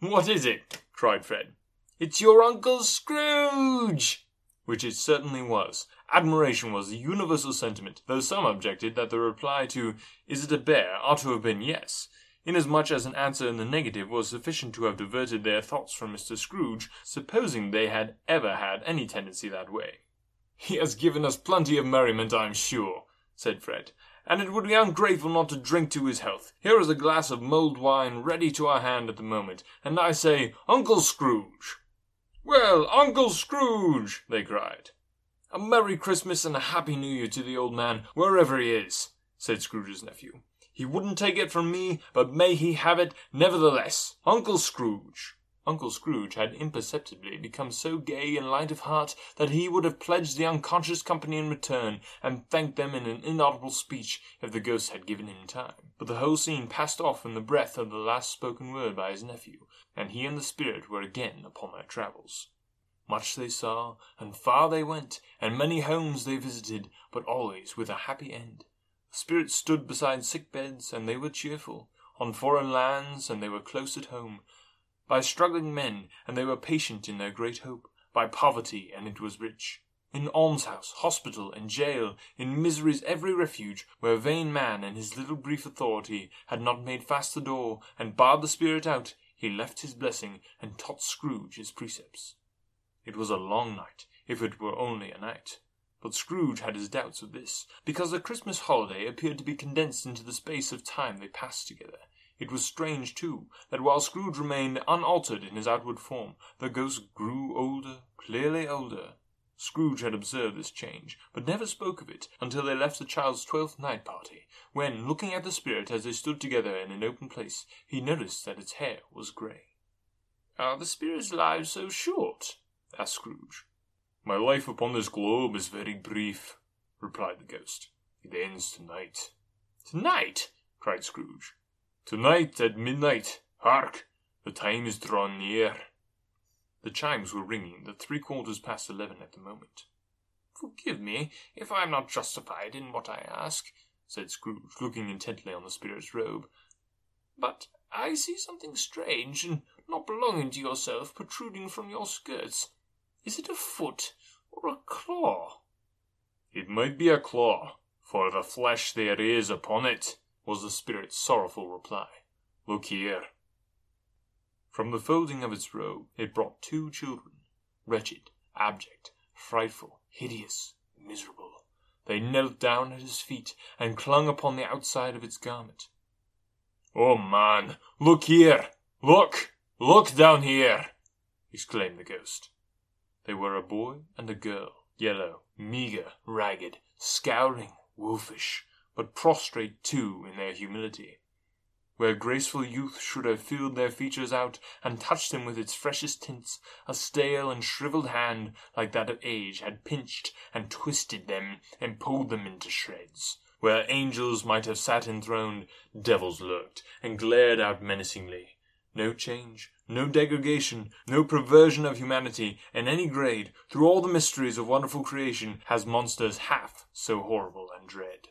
What is it? Cried Fred. It's your Uncle Scrooge! Which it certainly was. Admiration was the universal sentiment, though some objected that the reply to Is it a bear ought to have been yes, inasmuch as an answer in the negative was sufficient to have diverted their thoughts from Mr. Scrooge, supposing they had ever had any tendency that way. He has given us plenty of merriment, I'm sure, said Fred, and it would be ungrateful not to drink to his health. Here is a glass of mulled wine ready to our hand at the moment, and I say, Uncle Scrooge! Well, Uncle Scrooge! they cried. A Merry Christmas and a Happy New Year to the old man, wherever he is, said Scrooge's nephew. He wouldn't take it from me, but may he have it nevertheless. Uncle Scrooge! Uncle Scrooge had imperceptibly become so gay and light of heart that he would have pledged the unconscious company in return, and thanked them in an inaudible speech if the ghost had given him time. But the whole scene passed off in the breath of the last spoken word by his nephew, and he and the spirit were again upon their travels. Much they saw, and far they went, and many homes they visited, but always with a happy end. The spirits stood beside sick beds, and they were cheerful; on foreign lands, and they were close at home by struggling men, and they were patient in their great hope; by poverty, and it was rich; in almshouse, hospital, and jail, in misery's every refuge, where vain man in his little brief authority had not made fast the door, and barred the spirit out, he left his blessing, and taught Scrooge his precepts. It was a long night, if it were only a night. But Scrooge had his doubts of this, because the Christmas holiday appeared to be condensed into the space of time they passed together. It was strange, too, that while Scrooge remained unaltered in his outward form, the ghost grew older, clearly older. Scrooge had observed this change, but never spoke of it until they left the child's twelfth night party, when, looking at the spirit as they stood together in an open place, he noticed that its hair was grey. "Are the spirits' lives so short?" asked Scrooge. "My life upon this globe is very brief," replied the ghost. "It ends to-night." "To-night!" cried Scrooge. "To-night at midnight. Hark! The time is drawing near." The chimes were ringing the three quarters past eleven at the moment. "Forgive me if I am not justified in what I ask," said Scrooge, looking intently on the spirit's robe, "but I see something strange and not belonging to yourself protruding from your skirts. Is it a foot or a claw?" "It might be a claw, for the flesh there is upon it was the spirit's sorrowful reply. Look here. From the folding of its robe it brought two children, wretched, abject, frightful, hideous, miserable. They knelt down at his feet and clung upon the outside of its garment. Oh, man, look here! Look! Look down here! exclaimed the ghost. They were a boy and a girl, yellow, meagre, ragged, scowling, wolfish but prostrate too in their humility. Where graceful youth should have filled their features out, and touched them with its freshest tints, a stale and shrivelled hand, like that of age, had pinched and twisted them, and pulled them into shreds. Where angels might have sat enthroned, devils lurked, and glared out menacingly. No change, no degradation, no perversion of humanity in any grade, through all the mysteries of wonderful creation, has monsters half so horrible and dread.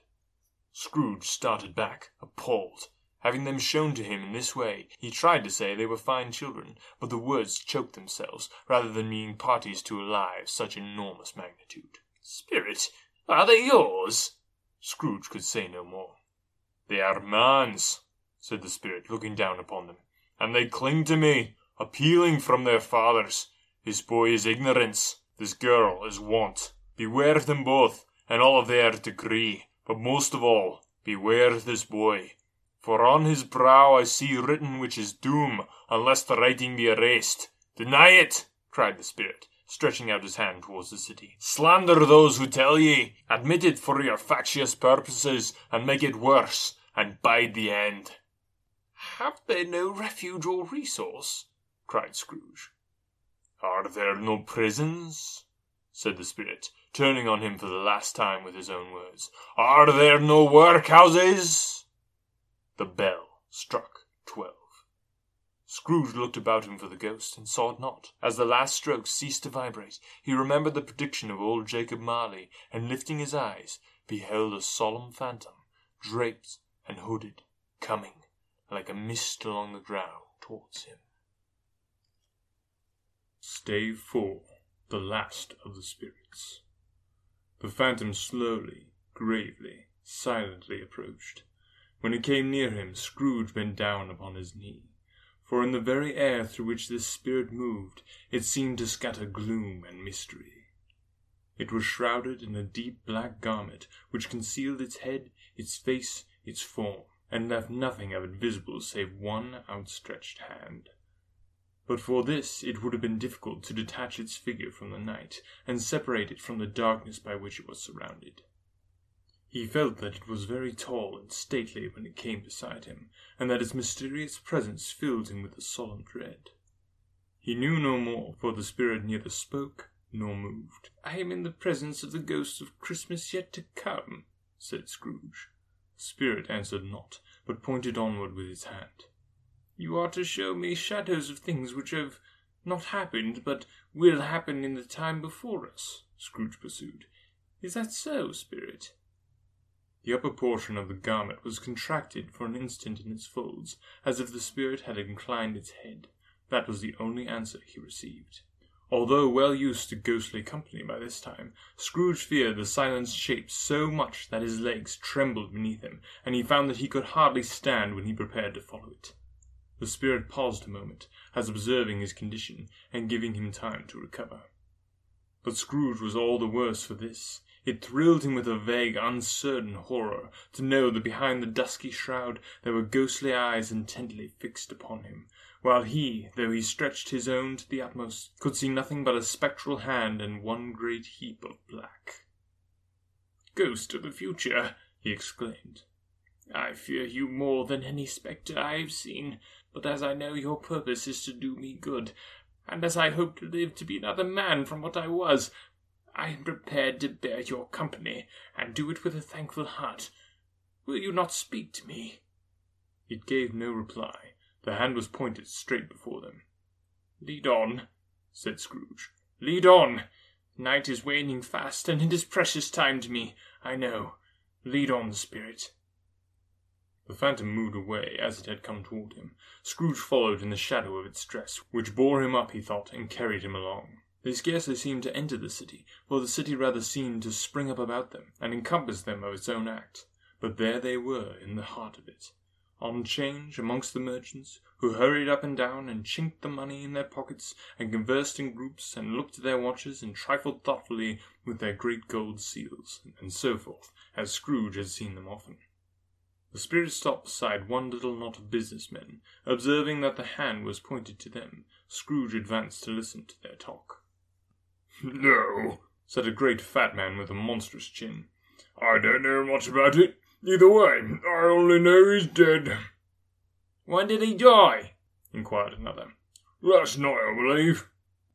Scrooge started back, appalled. Having them shown to him in this way, he tried to say they were fine children, but the words choked themselves, rather than being parties to a lie of such enormous magnitude. "Spirit, are they yours?" Scrooge could say no more. "They are man's," said the spirit, looking down upon them, "and they cling to me, appealing from their fathers. This boy is ignorance, this girl is want. Beware of them both, and all of their degree. But most of all, beware this boy, for on his brow I see written which is doom, unless the writing be erased. Deny it, cried the spirit, stretching out his hand towards the city. Slander those who tell ye, admit it for your factious purposes, and make it worse, and bide the end. Have they no refuge or resource? cried Scrooge. Are there no prisons? said the spirit, turning on him for the last time with his own words. Are there no workhouses? The bell struck twelve. Scrooge looked about him for the ghost, and saw it not. As the last strokes ceased to vibrate, he remembered the prediction of old Jacob Marley, and lifting his eyes, beheld a solemn phantom, draped and hooded, coming, like a mist along the ground, towards him. Stave 4 the last of the spirits. The phantom slowly, gravely, silently approached. When it came near him, Scrooge bent down upon his knee, for in the very air through which this spirit moved, it seemed to scatter gloom and mystery. It was shrouded in a deep black garment which concealed its head, its face, its form, and left nothing of it visible save one outstretched hand. But for this it would have been difficult to detach its figure from the night, and separate it from the darkness by which it was surrounded. He felt that it was very tall and stately when it came beside him, and that its mysterious presence filled him with a solemn dread. He knew no more, for the spirit neither spoke nor moved. I am in the presence of the ghost of Christmas yet to come, said Scrooge. The spirit answered not, but pointed onward with his hand. You are to show me shadows of things which have not happened, but will happen in the time before us, Scrooge pursued. Is that so, spirit? The upper portion of the garment was contracted for an instant in its folds, as if the spirit had inclined its head. That was the only answer he received. Although well used to ghostly company by this time, Scrooge feared the silent shape so much that his legs trembled beneath him, and he found that he could hardly stand when he prepared to follow it. The spirit paused a moment, as observing his condition, and giving him time to recover. But Scrooge was all the worse for this. It thrilled him with a vague, uncertain horror to know that behind the dusky shroud there were ghostly eyes intently fixed upon him, while he, though he stretched his own to the utmost, could see nothing but a spectral hand and one great heap of black. Ghost of the future, he exclaimed, I fear you more than any spectre I have seen, but as I know your purpose is to do me good, and as I hope to live to be another man from what I was, I am prepared to bear your company, and do it with a thankful heart. Will you not speak to me? It gave no reply. The hand was pointed straight before them. Lead on, said Scrooge. Lead on. Night is waning fast, and it is precious time to me, I know. Lead on, spirit. The phantom moved away as it had come toward him. Scrooge followed in the shadow of its dress, which bore him up, he thought, and carried him along. They scarcely seemed to enter the city, for the city rather seemed to spring up about them, and encompass them of its own act. But there they were, in the heart of it, on change amongst the merchants, who hurried up and down, and chinked the money in their pockets, and conversed in groups, and looked at their watches, and trifled thoughtfully with their great gold seals, and so forth, as Scrooge had seen them often. The spirit stopped beside one little knot of business men. Observing that the hand was pointed to them, Scrooge advanced to listen to their talk. [LAUGHS] No, said a great fat man with a monstrous chin. I don't know much about it. Either way, I only know he's dead. When did he die? inquired another. Last night, I believe.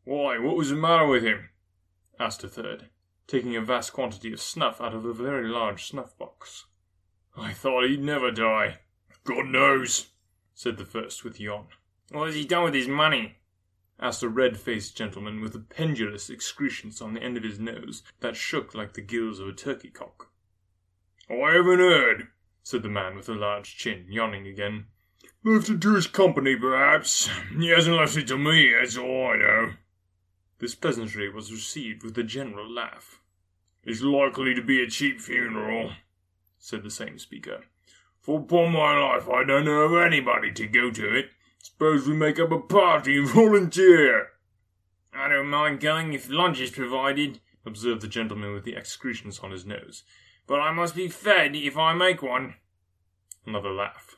Why, what was the matter with him? asked a third, taking a vast quantity of snuff out of a very large snuff box. I thought he'd never die. God knows, said the first with a yawn. What has he done with his money? asked a red-faced gentleman with a pendulous excrescence on the end of his nose that shook like the gills of a turkey cock. I haven't heard, said the man with the large chin, yawning again. Left it to his company, perhaps. He hasn't left it to me, that's all I know. This pleasantry was received with a general laugh. It's likely to be a cheap funeral, said the same speaker. For upon my life I don't know of anybody to go to it. Suppose we make up a party and [LAUGHS] volunteer. I don't mind going if lunch is provided, observed the gentleman with the excretions on his nose. But I must be fed if I make one. Another laugh.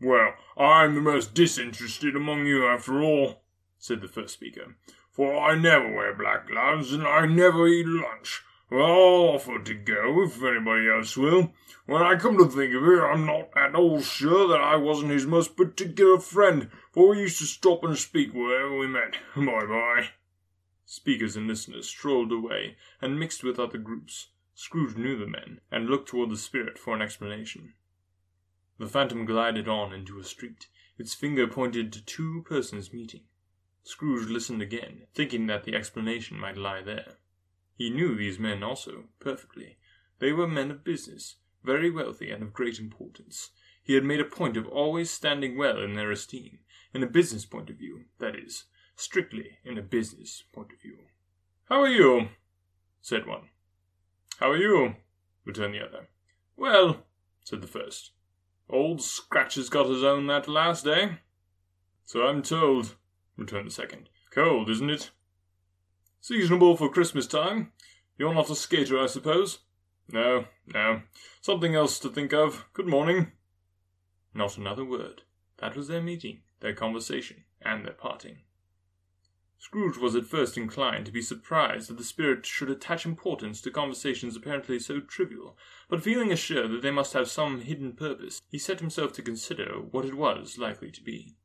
Well, I'm the most disinterested among you after all, said the first speaker, for I never wear black gloves and I never eat lunch. I'll offer to go if anybody else will. When I come to think of it, I'm not at all sure that I wasn't his most particular friend, for we used to stop and speak wherever we met. [LAUGHS] Bye bye. Speakers and listeners strolled away and mixed with other groups. Scrooge knew the men, and looked toward the spirit for an explanation. The phantom glided on into a street. Its finger pointed to two persons meeting. Scrooge listened again, thinking that the explanation might lie there. He knew these men also, perfectly. They were men of business, very wealthy and of great importance. He had made a point of always standing well in their esteem, in a business point of view, that is, strictly in a business point of view. How are you? said one. How are you? returned the other. Well, said the first. Old Scratch has got his own that last day. So I'm told, returned the second. Cold, isn't it? Seasonable for Christmas time. You're not a skater, I suppose? No, no. Something else to think of. Good morning. Not another word. That was their meeting, their conversation, and their parting. Scrooge was at first inclined to be surprised that the spirit should attach importance to conversations apparently so trivial, but feeling assured that they must have some hidden purpose, he set himself to consider what it was likely to be.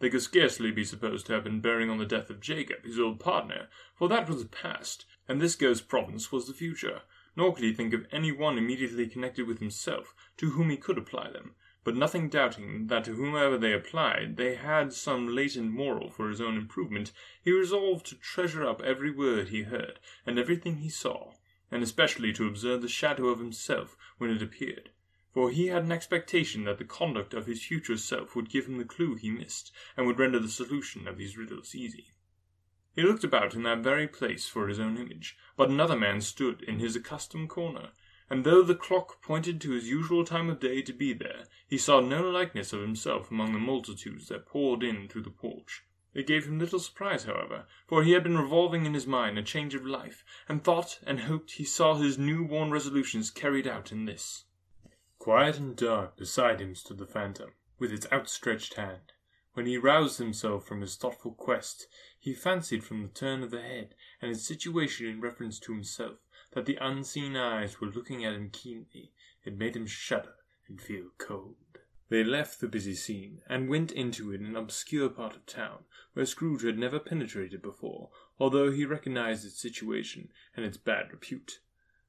They could scarcely be supposed to have been bearing on the death of Jacob, his old partner, for that was the past, and this ghost's province was the future. Nor could he think of any one immediately connected with himself to whom he could apply them, but nothing doubting that to whomever they applied they had some latent moral for his own improvement, he resolved to treasure up every word he heard and everything he saw, and especially to observe the shadow of himself when it appeared, for he had an expectation that the conduct of his future self would give him the clue he missed, and would render the solution of these riddles easy. He looked about in that very place for his own image, but another man stood in his accustomed corner, and though the clock pointed to his usual time of day to be there, he saw no likeness of himself among the multitudes that poured in through the porch. It gave him little surprise, however, for he had been revolving in his mind a change of life, and thought and hoped he saw his new born resolutions carried out in this. Quiet and dark beside him stood the phantom, with its outstretched hand. When he roused himself from his thoughtful quest, he fancied from the turn of the head and its situation in reference to himself that the unseen eyes were looking at him keenly, it made him shudder and feel cold. They left the busy scene and went into an obscure part of town where Scrooge had never penetrated before, although he recognized its situation and its bad repute.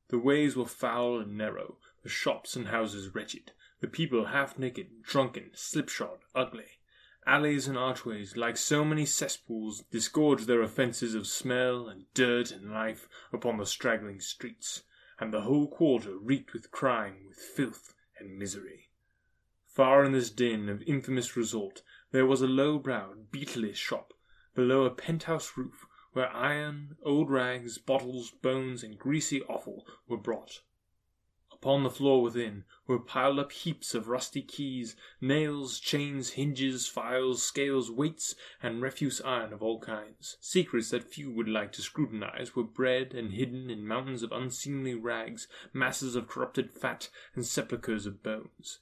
The ways were foul and narrow, the shops and houses wretched, the people half naked, drunken, slipshod, ugly. Alleys and archways, like so many cesspools, disgorged their offences of smell and dirt and life upon the straggling streets, and the whole quarter reeked with crime, with filth and misery. Far in this din of infamous resort there was a low-browed, beetlish shop, below a penthouse roof, where iron, old rags, bottles, bones, and greasy offal were brought. Upon the floor within were piled up heaps of rusty keys, nails, chains, hinges, files, scales, weights, and refuse iron of all kinds. Secrets that few would like to scrutinize were bred and hidden in mountains of unseemly rags, masses of corrupted fat, and sepulchres of bones.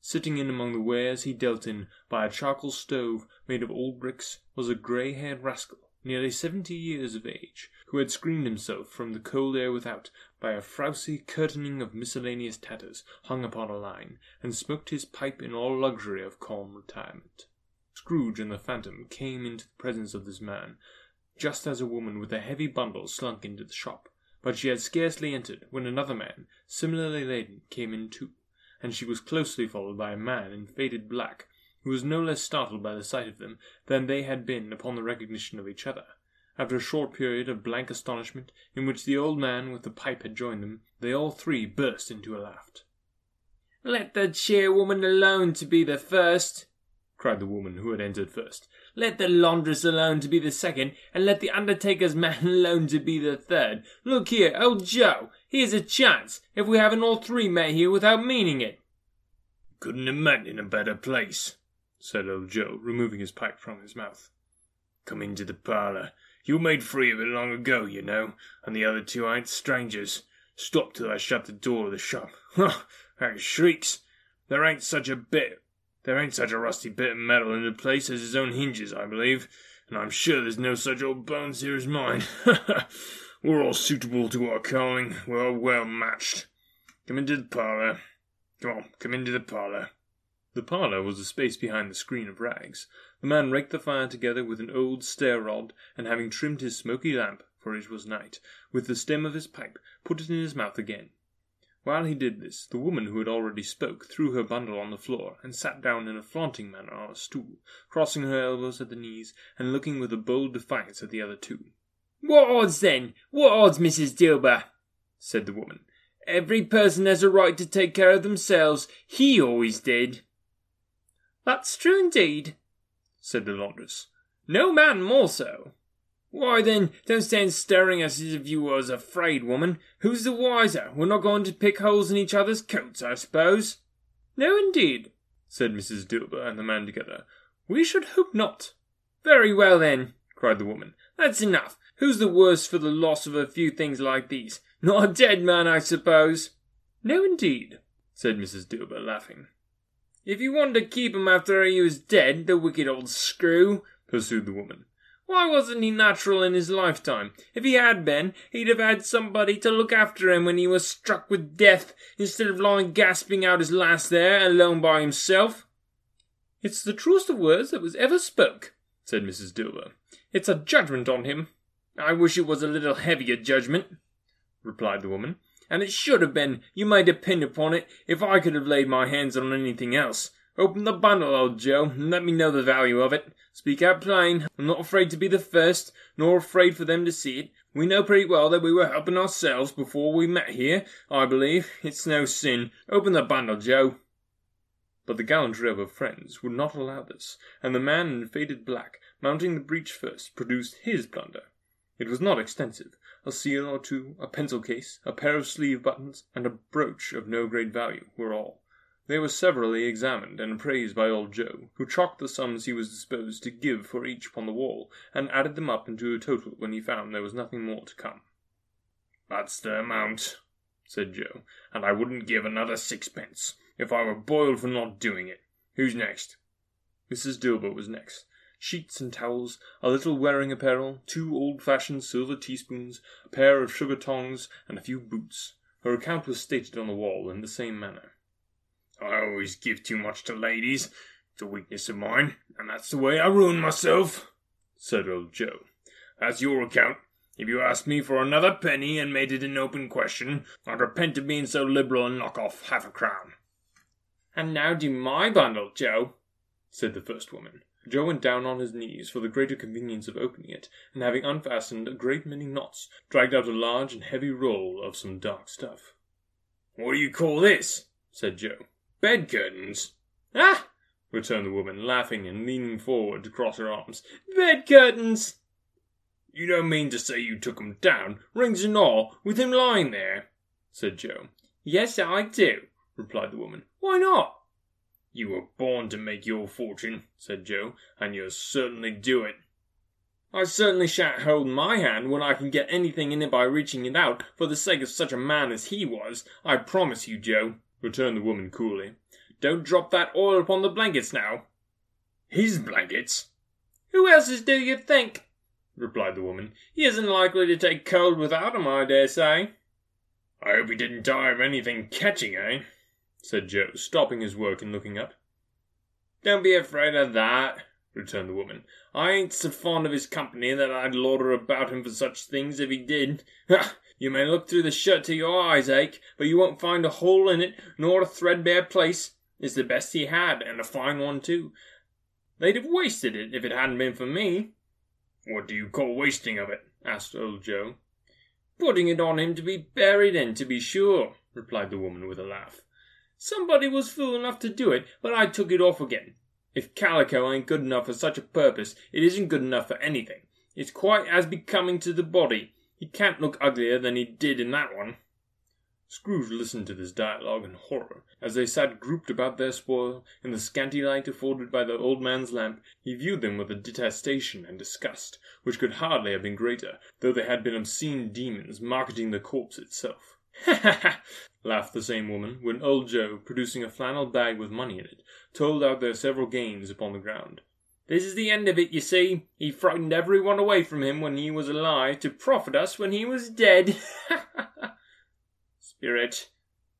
Sitting in among the wares he dealt in, by a charcoal stove made of old bricks, was a grey-haired rascal, nearly seventy years of age, who had screened himself from the cold air without by a frowsy curtaining of miscellaneous tatters hung upon a line, and smoked his pipe in all luxury of calm retirement. Scrooge and the Phantom came into the presence of this man, just as a woman with a heavy bundle slunk into the shop, but she had scarcely entered when another man, similarly laden, came in too, and she was closely followed by a man in faded black, who was no less startled by the sight of them than they had been upon the recognition of each other. After a short period of blank astonishment, in which the old man with the pipe had joined them, they all three burst into a laugh. Let the chairwoman alone to be the first, cried the woman who had entered first. Let the laundress alone to be the second, and let the undertaker's man [LAUGHS] alone to be the third. Look here, old Joe, here's a chance, if we haven't all three met here without meaning it. Couldn't imagine a better place, said old Joe, removing his pipe from his mouth. Come into the parlour. You made free of it long ago, you know, and the other two ain't strangers. Stop till I shut the door of the shop. [LAUGHS] Ha! How shrieks! There ain't such a bit, there ain't such a rusty bit of metal in the place as his own hinges, I believe, and I'm sure there's no such old bones here as mine. Ha! [LAUGHS] We're all suitable to our calling. We're well matched. Come into the parlour. Come on, come into the parlour. The parlour was a space behind the screen of rags. The man raked the fire together with an old stair rod, and having trimmed his smoky lamp, for it was night, with the stem of his pipe, put it in his mouth again. While he did this, the woman who had already spoke threw her bundle on the floor, and sat down in a flaunting manner on a stool, crossing her elbows at the knees, and looking with a bold defiance at the other two. What odds then? What odds, Mrs. Dilber? said the woman. Every person has a right to take care of themselves. He always did. That's true indeed, said the laundress. No man more so. Why then, don't stand staring at us as if you was afraid, woman. Who's the wiser? We're not going to pick holes in each other's coats, I suppose. No, indeed, said Mrs. Dilber and the man together. We should hope not. Very well then, cried the woman. That's enough. Who's the worse for the loss of a few things like these? Not a dead man, I suppose. No, indeed, said Mrs. Dilber, laughing. If you wanted to keep him after he was dead, the wicked old screw, pursued the woman, why wasn't he natural in his lifetime? If he had been, he'd have had somebody to look after him when he was struck with death, instead of lying gasping out his last there, alone by himself. It's the truest of words that was ever spoke, said Mrs. Dilber. It's a judgment on him. I wish it was a little heavier judgment, replied the woman. And it should have been, you may depend upon it, if I could have laid my hands on anything else. Open the bundle, old Joe, and let me know the value of it. Speak out plain. I'm not afraid to be the first, nor afraid for them to see it. We know pretty well that we were helping ourselves before we met here, I believe. It's no sin. Open the bundle, Joe. But the gallantry of her friends would not allow this, and the man in faded black, mounting the breach first, produced his plunder. It was not extensive. A seal or two, a pencil case, a pair of sleeve buttons, and a brooch of no great value were all. They were severally examined and appraised by old Joe, who chalked the sums he was disposed to give for each upon the wall, and added them up into a total when he found there was nothing more to come. That's the amount, said Joe, and I wouldn't give another sixpence, if I were boiled for not doing it. Who's next? Mrs. Dilber was next. Sheets and towels, a little wearing apparel, two old-fashioned silver teaspoons, a pair of sugar tongs, and a few boots. Her account was stated on the wall in the same manner. I always give too much to ladies. It's a weakness of mine, and that's the way I ruin myself, said old Joe. That's your account. If you asked me for another penny and made it an open question, I'd repent of being so liberal and knock off half a crown. And now do my bundle, Joe, said the first woman. Joe went down on his knees for the greater convenience of opening it, and having unfastened a great many knots, dragged out a large and heavy roll of some dark stuff. What do you call this? said Joe. Bed curtains. Ah! returned the woman, laughing and leaning forward to cross her arms. Bed curtains! You don't mean to say you took 'em down, rings and all, with him lying there? said Joe. Yes, I do, replied the woman. Why not? You were born to make your fortune, said Joe, and you'll certainly do it. I certainly shan't hold my hand when I can get anything in it by reaching it out for the sake of such a man as he was. I promise you, Joe returned the woman coolly. Don't drop that oil upon the blankets now. His blankets? Who else's do you think? replied the woman. He isn't likely to take cold without 'em, I dare say. I hope he didn't die of anything catching, eh? Said Joe, stopping his work and looking up. Don't be afraid of that, returned the woman. I ain't so fond of his company that I'd loiter about him for such things if he did. Ha! You may look through the shirt till your eyes ache, but you won't find a hole in it, nor a threadbare place. It's the best he had, and a fine one too. They'd have wasted it if it hadn't been for me. What do you call wasting of it? asked old Joe. Putting it on him to be buried in, to be sure, replied the woman with a laugh. Somebody was fool enough to do it, but I took it off again. If calico ain't good enough for such a purpose, it isn't good enough for anything. It's quite as becoming to the body. He can't look uglier than he did in that one. Scrooge listened to this dialogue in horror. As they sat grouped about their spoil, in the scanty light afforded by the old man's lamp, he viewed them with a detestation and disgust, which could hardly have been greater, though they had been obscene demons marketing the corpse itself. [LAUGHS] Ha ha ha! Laughed the same woman, when old Joe, producing a flannel bag with money in it, told out their several gains upon the ground. This is the end of it, you see. He frightened everyone away from him when he was alive to profit us when he was dead. [LAUGHS] Spirit,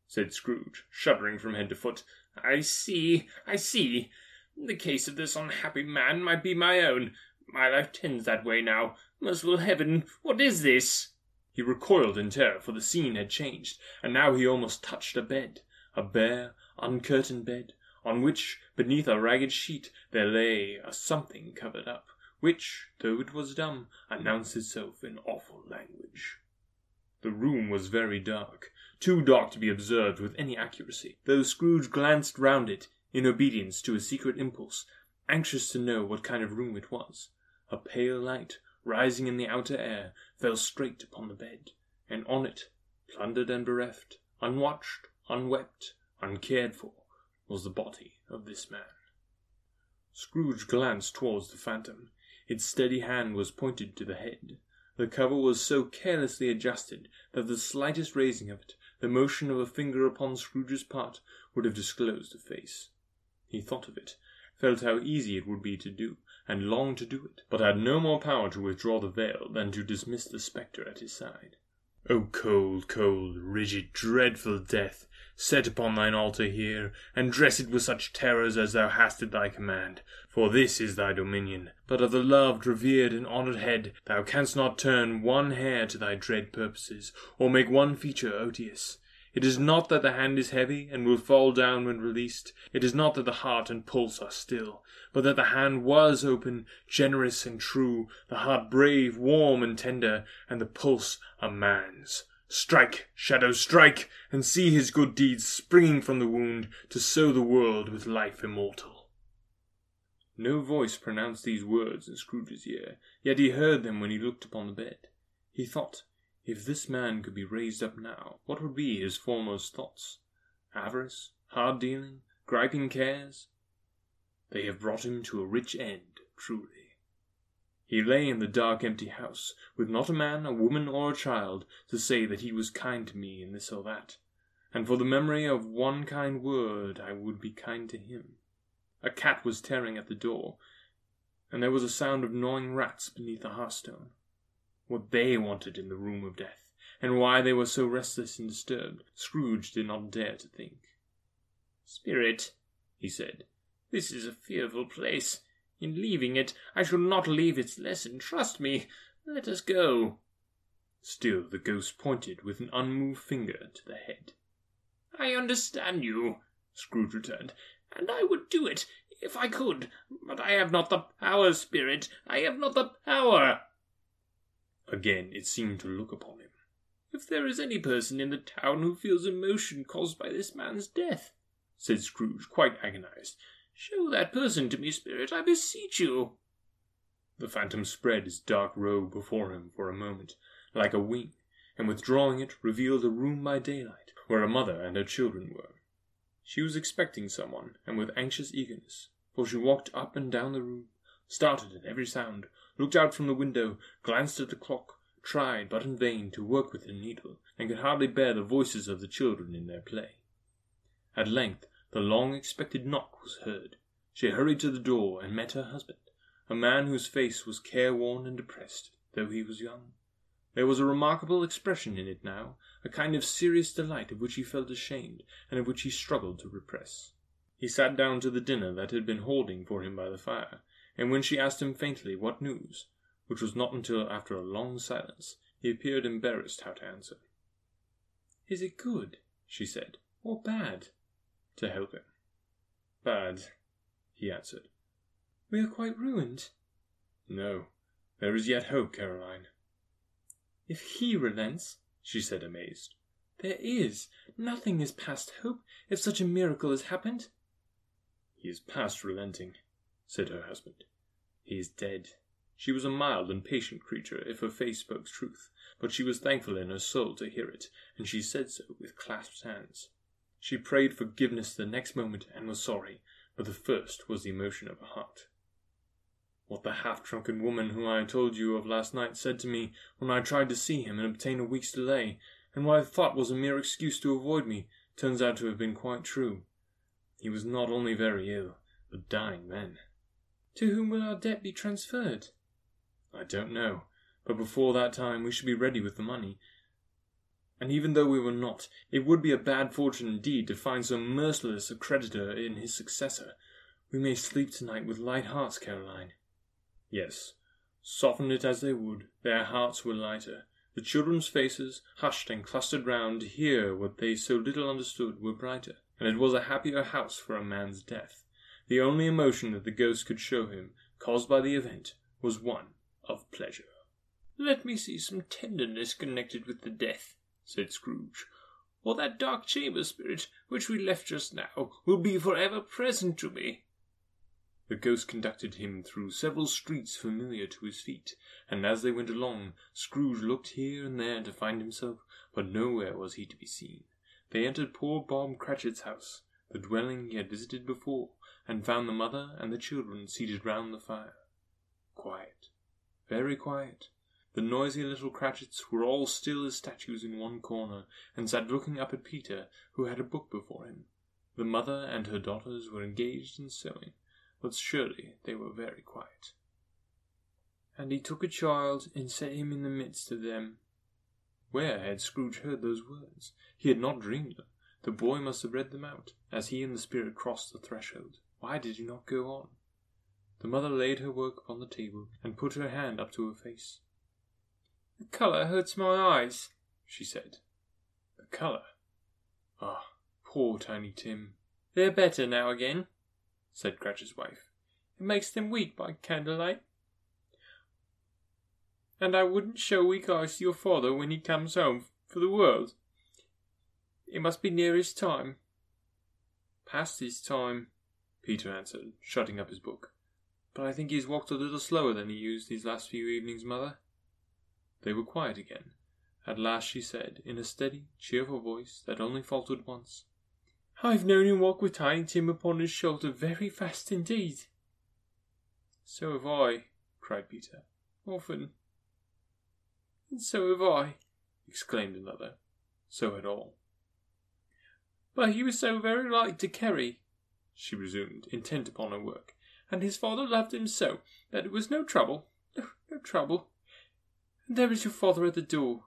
said Scrooge, shuddering from head to foot. I see, I see. The case of this unhappy man might be my own. My life tends that way now. Merciful heaven, what is this? He recoiled in terror, for the scene had changed, and now he almost touched a bed, a bare, uncurtained bed, on which, beneath a ragged sheet, there lay a something covered up, which, though it was dumb, announced itself in awful language. The room was very dark, too dark to be observed with any accuracy, though Scrooge glanced round it, in obedience to a secret impulse, anxious to know what kind of room it was. A pale light, rising in the outer air, fell straight upon the bed, and on it, plundered and bereft, unwatched, unwept, uncared for, was the body of this man. Scrooge glanced towards the phantom. Its steady hand was pointed to the head. The cover was so carelessly adjusted that the slightest raising of it, the motion of a finger upon Scrooge's part, would have disclosed the face. He thought of it, felt how easy it would be to do, and longed to do it, but had no more power to withdraw the veil than to dismiss the spectre at his side. O cold, cold, rigid, dreadful death, set upon thine altar here, and dress it with such terrors as thou hast at thy command. For this is thy dominion. But of the loved, revered, and honoured head, thou canst not turn one hair to thy dread purposes, or make one feature odious. It is not that the hand is heavy, and will fall down when released. It is not that the heart and pulse are still, but that the hand was open, generous and true, the heart brave, warm, and tender, and the pulse a man's. Strike, shadow, strike, and see his good deeds springing from the wound to sow the world with life immortal. No voice pronounced these words in Scrooge's ear, yet he heard them when he looked upon the bed. He thought, if this man could be raised up now, what would be his foremost thoughts? Avarice, hard dealing, griping cares? They have brought him to a rich end, truly. He lay in the dark, empty house, with not a man, a woman, or a child to say that he was kind to me in this or that, and for the memory of one kind word I would be kind to him. A cat was tearing at the door, and there was a sound of gnawing rats beneath the hearthstone. What they wanted in the room of death, and why they were so restless and disturbed, Scrooge did not dare to think. Spirit, he said, this is a fearful place. In leaving it, I shall not leave its lesson. Trust me. Let us go. Still the ghost pointed with an unmoved finger to the head. I understand you, Scrooge returned, and I would do it if I could, but I have not the power, Spirit. I have not the power. Again it seemed to look upon him. If there is any person in the town who feels emotion caused by this man's death, said Scrooge, quite agonized, Show that person to me, Spirit, I beseech you. The phantom spread his dark robe before him for a moment, like a wing, and withdrawing it, revealed a room by daylight, where a mother and her children were. She was expecting someone, and with anxious eagerness, for she walked up and down the room, started at every sound, looked out from the window, glanced at the clock, tried, but in vain, to work with the needle, and could hardly bear the voices of the children in their play. At length the long expected knock was heard. She hurried to the door and met her husband, a man whose face was careworn and depressed, though he was young. There was a remarkable expression in it now, a kind of serious delight of which he felt ashamed, and of which he struggled to repress. He sat down to the dinner that had been holding for him by the fire, and when she asked him faintly what news, which was not until after a long silence, he appeared embarrassed how to answer. Is it good, she said, or bad? to help him. Bad, he answered. We are quite ruined. No, there is yet hope, Caroline. If he relents, she said, amazed. There is. Nothing is past hope, if such a miracle has happened. He is past relenting, said her husband. He is dead. She was a mild and patient creature, if her face spoke truth, but she was thankful in her soul to hear it, and she said so with clasped hands. She prayed forgiveness the next moment and was sorry, but the first was the emotion of her heart. What the half drunken woman whom I told you of last night said to me when I tried to see him and obtain a week's delay, and what I thought was a mere excuse to avoid me, turns out to have been quite true. He was not only very ill, but dying then. To whom will our debt be transferred? I don't know, but before that time we should be ready with the money, and even though we were not, it would be a bad fortune indeed to find so merciless a creditor in his successor. We may sleep tonight with light hearts, Caroline. Yes, soften it as they would, their hearts were lighter. The children's faces, hushed and clustered round to hear what they so little understood, were brighter, and it was a happier house for a man's death. The only emotion that the ghost could show him, caused by the event, was one of pleasure. Let me see some tenderness connected with the death, said Scrooge, or that dark chamber spirit which we left just now will be for ever present to me. The ghost conducted him through several streets familiar to his feet, and as they went along, Scrooge looked here and there to find himself, but nowhere was he to be seen. They entered poor Bob Cratchit's house, the dwelling he had visited before, and found the mother and the children seated round the fire. Quiet, very quiet, the noisy little Cratchits were all still as statues in one corner, and sat looking up at Peter, who had a book before him. The mother and her daughters were engaged in sewing, but surely they were very quiet. And he took a child and set him in the midst of them. Where had Scrooge heard those words? He had not dreamed them. The boy must have read them out, as he and the spirit crossed the threshold. Why did you not go on? The mother laid her work upon the table, and put her hand up to her face. The colour hurts my eyes, she said. The colour? Ah, poor Tiny Tim. They're better now again, said Cratchit's wife. It makes them weak by candlelight. And I wouldn't show weak eyes to your father when he comes home for the world. It must be near his time. Past his time, Peter answered, shutting up his book. But I think he has walked a little slower than he used these last few evenings, mother. They were quiet again. At last she said, in a steady, cheerful voice that only faltered once, I've known him walk with Tiny Tim upon his shoulder very fast indeed. So have I, cried Peter. Often. And so have I, exclaimed another. So had all. But he was so very light to carry, she resumed, intent upon her work, and his father loved him so that it was no trouble, no, no trouble. And there is your father at the door.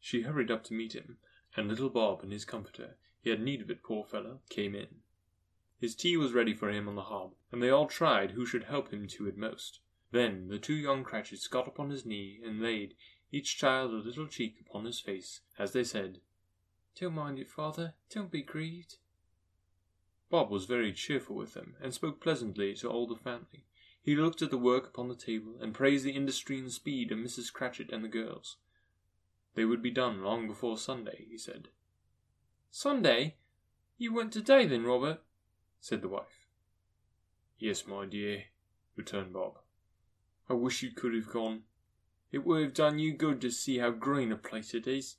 She hurried up to meet him, and little Bob and his comforter, he had need of it, poor fellow, came in. His tea was ready for him on the hob, and they all tried who should help him to it most. Then the two young Cratchits got upon his knee and laid each child a little cheek upon his face, as they said, don't mind it, father. Don't be grieved. Bob was very cheerful with them, and spoke pleasantly to all the family. He looked at the work upon the table, and praised the industry and speed of Mrs. Cratchit and the girls. They would be done long before Sunday, he said. Sunday? You went today then, Robert? said the wife. Yes, my dear, returned Bob. I wish you could have gone. It would have done you good to see how green a place it is.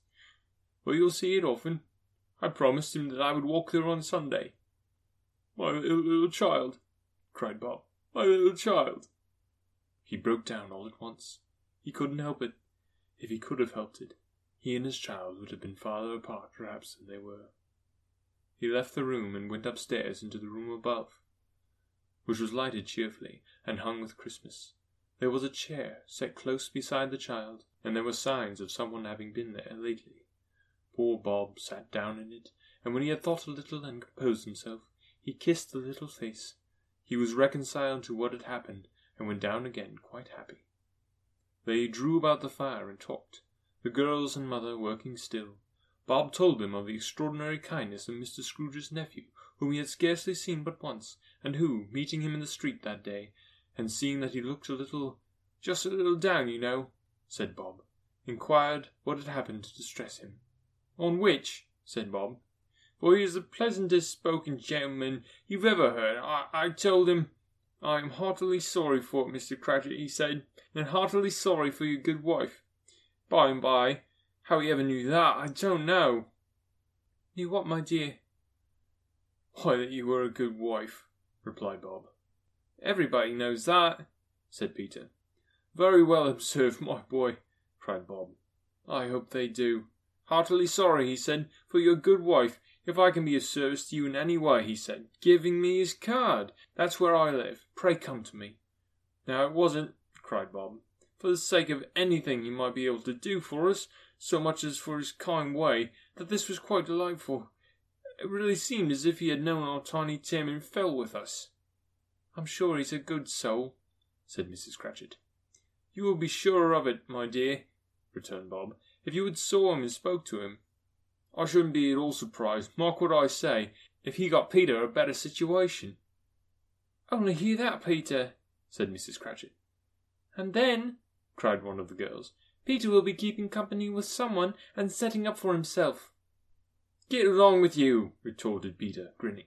But you'll see it often. I promised him that I would walk there on Sunday. My little, child, cried Bob. My little child. He broke down all at once. He couldn't help it. If he could have helped it, he and his child would have been farther apart, perhaps, than they were. He left the room and went upstairs into the room above, which was lighted cheerfully and hung with Christmas. There was a chair set close beside the child, and there were signs of someone having been there lately. Poor Bob sat down in it, and when he had thought a little and composed himself, he kissed the little face. He was reconciled to what had happened, and went down again quite happy. They drew about the fire and talked, the girls and mother working still. Bob told them of the extraordinary kindness of Mr. Scrooge's nephew, whom he had scarcely seen but once, and who, meeting him in the street that day, and seeing that he looked a little, just a little down, you know, said Bob, inquired what had happened to distress him. On which, said Bob, for he is the pleasantest spoken gentleman you've ever heard, I, I told him, I am heartily sorry for it, Mr. Cratchit, he said, and heartily sorry for your good wife. By and by, how he ever knew that, I don't know. Knew what, my dear? Why, that you were a good wife, replied Bob. Everybody knows that, said Peter. Very well observed, my boy, cried Bob. I hope they do. Heartily sorry, he said, for your good wife. If I can be of service to you in any way, he said, giving me his card. That's where I live. Pray come to me. Now it wasn't, cried Bob, for the sake of anything he might be able to do for us, so much as for his kind way, that this was quite delightful. It really seemed as if he had known our Tiny Tim and fell with us. I'm sure he's a good soul, said Mrs. Cratchit. You will be sure of it, my dear, returned Bob, if you had saw him and spoke to him. I shouldn't be at all surprised, mark what I say, if he got Peter a better situation. Only hear that, Peter, said Mrs. Cratchit. And then, cried one of the girls, Peter will be keeping company with someone and setting up for himself. Get along with you, retorted Peter, grinning.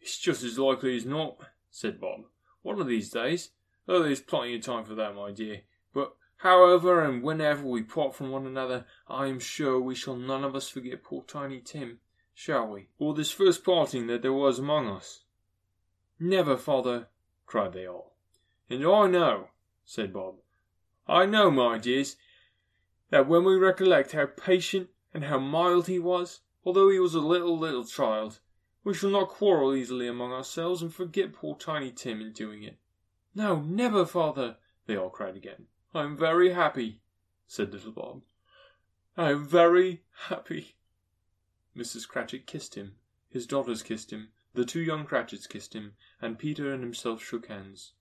It's just as likely as not, said Bob. One of these days. Oh, there's plenty of time for that, my dear. But However, and whenever we part from one another, I am sure we shall none of us forget poor Tiny Tim, shall we? Or this first parting that there was among us? Never, father, cried they all. And I know, said Bob, I know, my dears, that when we recollect how patient and how mild he was, although he was a little, little child, we shall not quarrel easily among ourselves and forget poor Tiny Tim in doing it. No, never, father, they all cried again. I'm very happy, said little Bob. I am very happy. Mrs. Cratchit kissed him, his daughters kissed him, the two young Cratchits kissed him, and Peter and himself shook hands.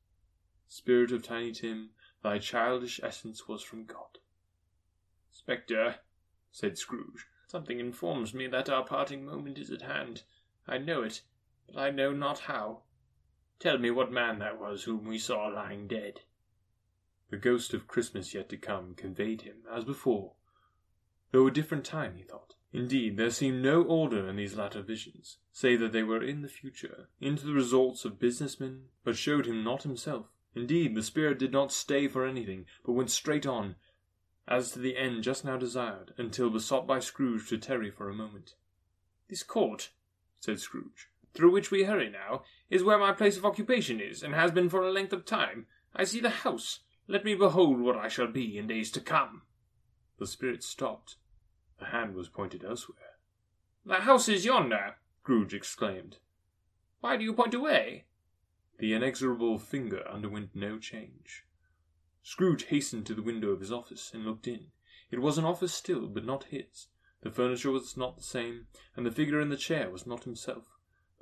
Spirit of Tiny Tim, thy childish essence was from God. Spectre, said Scrooge, something informs me that our parting moment is at hand. I know it, but I know not how. Tell me what man that was whom we saw lying dead. The ghost of Christmas yet to come conveyed him, as before, though a different time, he thought. Indeed, there seemed no order in these latter visions, save that they were in the future, into the results of businessmen, but showed him not himself. Indeed, the spirit did not stay for anything, but went straight on, as to the end just now desired, until besought by Scrooge to tarry for a moment. This court, said Scrooge, through which we hurry now, is where my place of occupation is, and has been for a length of time. I see the house. Let me behold what I shall be in days to come. The spirit stopped. The hand was pointed elsewhere. The house is yonder, Scrooge exclaimed. Why do you point away? The inexorable finger underwent no change. Scrooge hastened to the window of his office and looked in. It was an office still, but not his. The furniture was not the same, and the figure in the chair was not himself.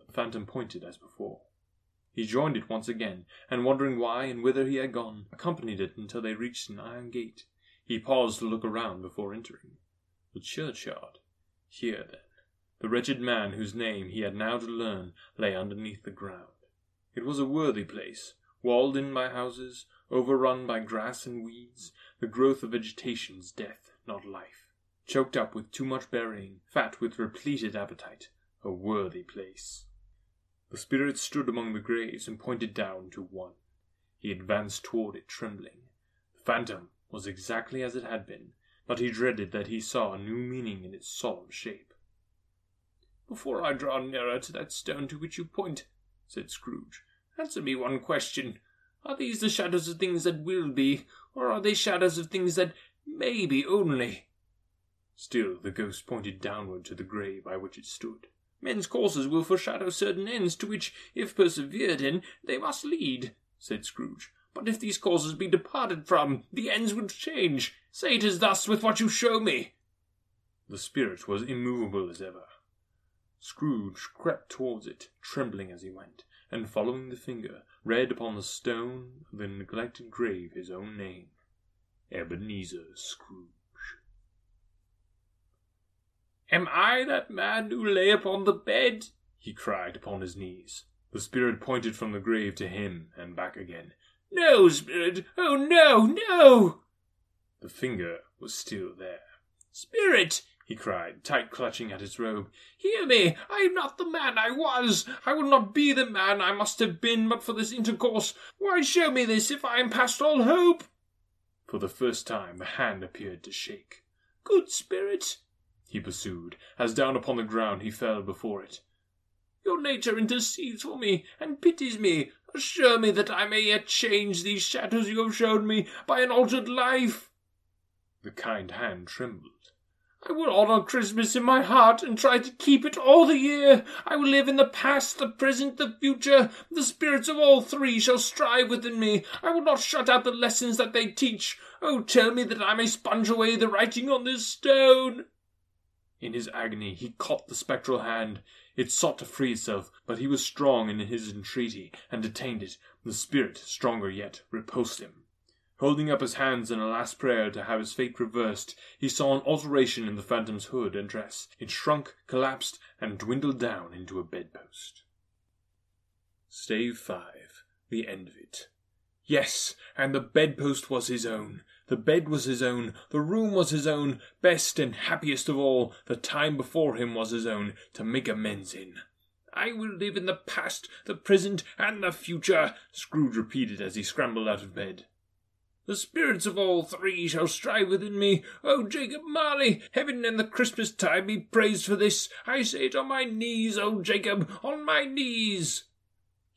The phantom pointed as before. He joined it once again, and wondering why and whither he had gone, accompanied it until they reached an iron gate. He paused to look around before entering. The churchyard. Here, then, the wretched man whose name he had now to learn lay underneath the ground. It was a worthy place, walled in by houses, overrun by grass and weeds, the growth of vegetation's death, not life, choked up with too much burying, fat with repleted appetite, a worthy place. The spirit stood among the graves and pointed down to one. He advanced toward it, trembling. The phantom was exactly as it had been, but he dreaded that he saw a new meaning in its solemn shape. Before I draw nearer to that stone to which you point, said Scrooge, answer me one question. Are these the shadows of things that will be, or are they shadows of things that may be only? Still the ghost pointed downward to the grave by which it stood. Men's courses will foreshadow certain ends to which, if persevered in, they must lead, said Scrooge. But if these courses be departed from, the ends would change. Say it is thus with what you show me. The spirit was immovable as ever. Scrooge crept towards it, trembling as he went, and following the finger, read upon the stone of the neglected grave his own name Ebenezer Scrooge. Am I that man who lay upon the bed? he cried upon his knees. The spirit pointed from the grave to him and back again. No, Spirit! Oh, no, no! The finger was still there. Spirit! he cried, tight clutching at his robe. Hear me! I am not the man I was! I will not be the man I must have been but for this intercourse. Why show me this if I am past all hope? For the first time the hand appeared to shake. Good Spirit! He pursued, as down upon the ground he fell before it. Your nature intercedes for me, and pities me. Assure me that I may yet change these shadows you have shown me by an altered life. The kind hand trembled. I will honor Christmas in my heart and try to keep it all the year. I will live in the past, the present, the future. The spirits of all three shall strive within me. I will not shut out the lessons that they teach. Oh, tell me that I may sponge away the writing on this stone. In his agony he caught the spectral hand. It sought to free itself, but he was strong in his entreaty, and detained it. The spirit, stronger yet, repulsed him. Holding up his hands in a last prayer to have his fate reversed, he saw an alteration in the phantom's hood and dress. It shrunk, collapsed, and dwindled down into a bedpost. Stave 5. The end of it. Yes, and the bedpost was his own. The bed was his own, the room was his own, best and happiest of all, the time before him was his own, to make amends in. I will live in the past, the present, and the future, Scrooge repeated as he scrambled out of bed. The spirits of all three shall strive within me. Oh, Jacob Marley, heaven and the Christmas time be praised for this. I say it on my knees, oh Jacob, on my knees.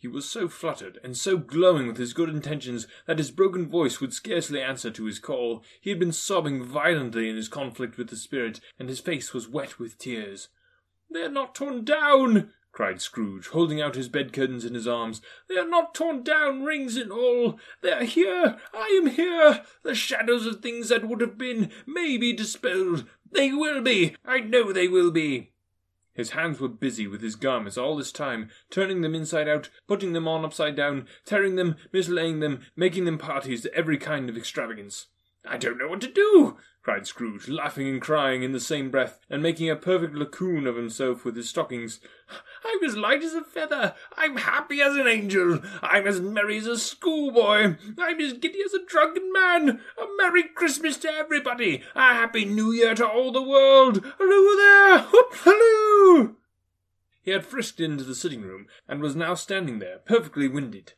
He was so fluttered and so glowing with his good intentions that his broken voice would scarcely answer to his call. He had been sobbing violently in his conflict with the spirit, and his face was wet with tears. They are not torn down, cried Scrooge, holding out his bed curtains in his arms. They are not torn down, rings and all. They are here. I am here. The shadows of things that would have been may be dispelled. They will be! I know they will be! His hands were busy with his garments all this time, turning them inside out, putting them on upside down, tearing them, mislaying them, making them parties to every kind of extravagance. I don't know what to do, cried Scrooge, laughing and crying in the same breath, and making a perfect Laocoön of himself with his stockings. I'm as light as a feather. I'm happy as an angel. I'm as merry as a schoolboy. I'm as giddy as a drunken man. A Merry Christmas to everybody. A Happy New Year to all the world. Halloo there! Whoop halloo! He had frisked into the sitting room, and was now standing there, perfectly winded.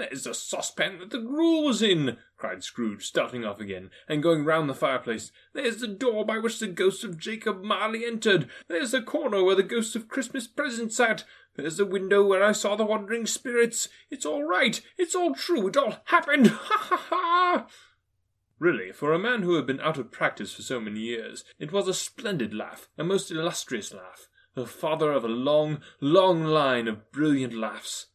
There's the saucepan that the gruel was in, cried Scrooge, starting off again, and going round the fireplace. There's the door by which the ghost of Jacob Marley entered. There's the corner where the ghost of Christmas present sat. There's the window where I saw the wandering spirits. It's all right. It's all true. It all happened. [LAUGHS] Ha ha ha! Really, for a man who had been out of practice for so many years, it was a splendid laugh, a most illustrious laugh, the father of a long, long line of brilliant laughs.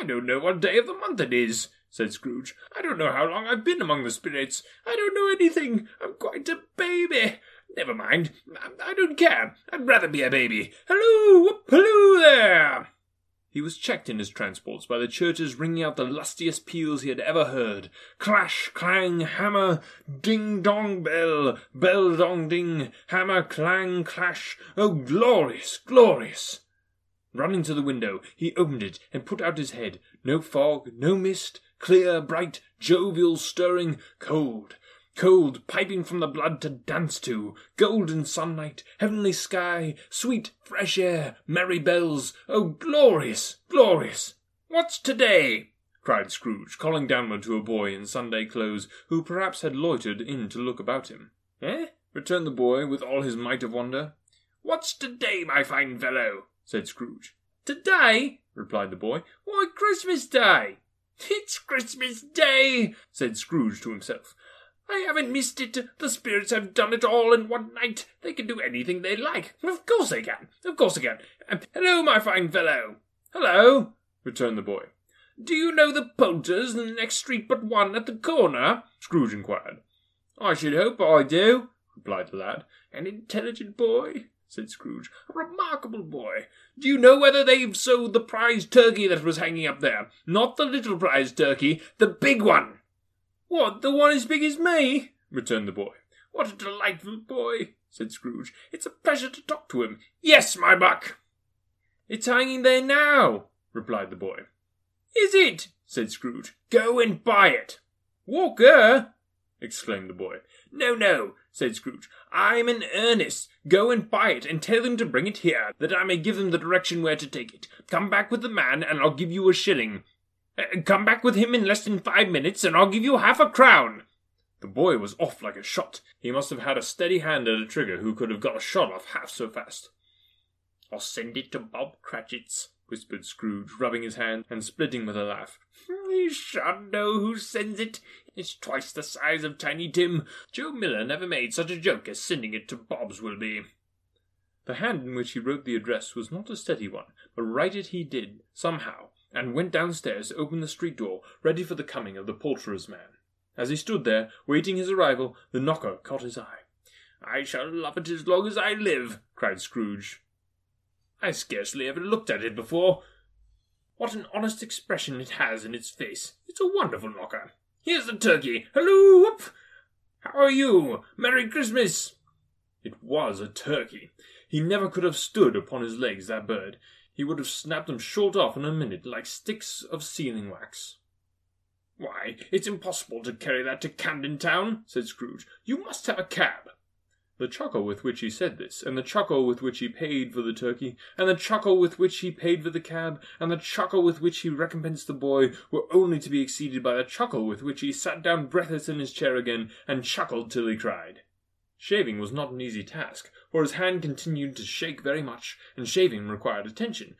I don't know what day of the month it is, said Scrooge. I don't know how long I've been among the spirits. I don't know anything. I'm quite a baby. Never mind. I, I don't care. I'd rather be a baby. Halloo! Whoop, halloo there! He was checked in his transports by the churches ringing out the lustiest peals he had ever heard. Clash, clang, hammer, ding dong bell, bell dong ding, hammer, clang, clash. Oh, glorious, glorious! Running to the window, he opened it and put out his head. No fog, no mist, clear, bright, jovial, stirring, cold. Cold, piping from the blood to dance to, golden sunlight, heavenly sky, sweet, fresh air, merry bells. Oh, glorious, glorious! What's today? cried Scrooge, calling downward to a boy in Sunday clothes, who perhaps had loitered in to look about him. Eh? returned the boy with all his might of wonder. What's today, my fine fellow? Said Scrooge. Today? replied the boy. Why, Christmas Day! It's Christmas Day, said Scrooge to himself. I haven't missed it. The spirits have done it all in one night. They can do anything they like. Of course they can. Of course they can. Um, hello, my fine fellow. Hello, returned the boy. Do you know the Poulters in the next street but one at the corner? Scrooge inquired. I should hope I do, replied the lad. An intelligent boy, said Scrooge. A remarkable boy. Do you know whether they've sold the prize turkey that was hanging up there? Not the little prize turkey, the big one. What, the one as big as me? returned the boy. What a delightful boy, said Scrooge. It's a pleasure to talk to him. Yes, my buck. It's hanging there now, replied the boy. Is it? said Scrooge. Go and buy it. Walker, exclaimed the boy. No, no, said Scrooge. I'm in earnest. Go and buy it, and tell them to bring it here, that I may give them the direction where to take it. Come back with the man, and I'll give you a shilling. Uh, come back with him in less than five minutes, and I'll give you half a crown. The boy was off like a shot. He must have had a steady hand at a trigger who could have got a shot off half so fast. I'll send it to Bob Cratchit's, whispered Scrooge, rubbing his hand and splitting with a laugh. Hmm, he shan't know who sends it. It's twice the size of Tiny Tim. Joe Miller never made such a joke as sending it to Bob's will be. The hand in which he wrote the address was not a steady one, but write it he did, somehow, and went downstairs to open the street door, ready for the coming of the poulterer's man. As he stood there, waiting his arrival, the knocker caught his eye. I shall love it as long as I live, cried Scrooge. I scarcely ever looked at it before. What an honest expression it has in its face. It's a wonderful knocker. Here's the turkey. Halloo! Whoop! How are you? Merry Christmas! It was a turkey. He never could have stood upon his legs, that bird. He would have snapped them short off in a minute, like sticks of sealing wax. Why, it's impossible to carry that to Camden Town, said Scrooge. You must have a cab. The chuckle with which he said this, and the chuckle with which he paid for the turkey, and the chuckle with which he paid for the cab, and the chuckle with which he recompensed the boy, were only to be exceeded by the chuckle with which he sat down breathless in his chair again, and chuckled till he cried. Shaving was not an easy task, for his hand continued to shake very much, and shaving required attention,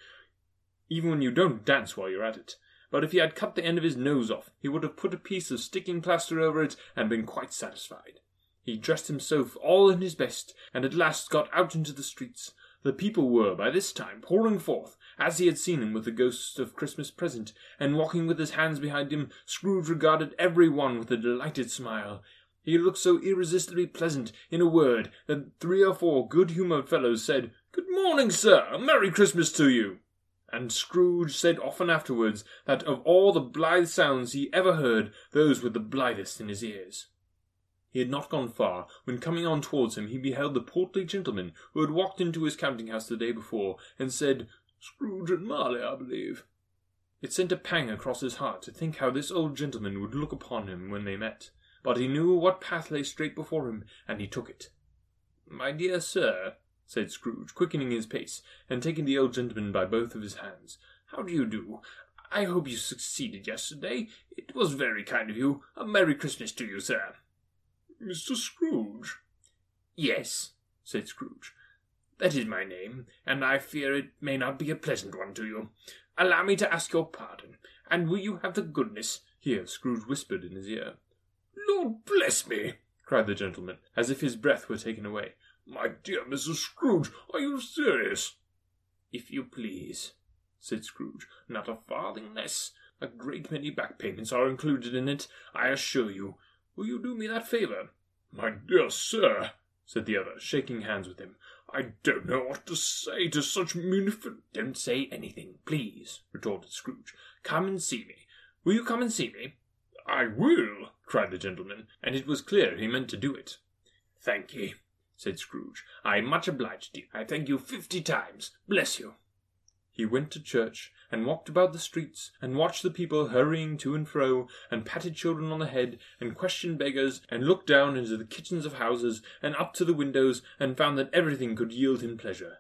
even when you don't dance while you're at it. But if he had cut the end of his nose off, he would have put a piece of sticking plaster over it and been quite satisfied. He dressed himself all in his best, and at last got out into the streets. The people were, by this time, pouring forth, as he had seen them with the ghosts of Christmas present, and walking with his hands behind him, Scrooge regarded every one with a delighted smile. He looked so irresistibly pleasant, in a word, that three or four good humoured fellows said, Good morning, sir! Merry Christmas to you! And Scrooge said often afterwards that of all the blithe sounds he ever heard, those were the blithest in his ears. He had not gone far, when coming on towards him he beheld the portly gentleman who had walked into his counting house the day before, and said, Scrooge and Marley, I believe. It sent a pang across his heart to think how this old gentleman would look upon him when they met, but he knew what path lay straight before him, and he took it. My dear sir, said Scrooge, quickening his pace, and taking the old gentleman by both of his hands, how do you do? I hope you succeeded yesterday. It was very kind of you. A Merry Christmas to you, sir. Mr. Scrooge? Yes, said Scrooge. That is my name, and I fear it may not be a pleasant one to you. Allow me to ask your pardon, and will you have the goodness here Scrooge whispered in his ear. Lord bless me! cried the gentleman, as if his breath were taken away. My dear Mrs. Scrooge, are you serious? If you please, said Scrooge, not a farthing less. A great many back payments are included in it, I assure you. Will you do me that favour? My dear sir, said the other, shaking hands with him, I don't know what to say to such munificent. Don't say anything, please, retorted Scrooge. Come and see me. Will you come and see me? I will, cried the gentleman, and it was clear he meant to do it. Thank ye, said Scrooge. I am much obliged to you. I thank you fifty times. Bless you. He went to church, and walked about the streets, and watched the people hurrying to and fro, and patted children on the head, and questioned beggars, and looked down into the kitchens of houses, and up to the windows, and found that everything could yield him pleasure.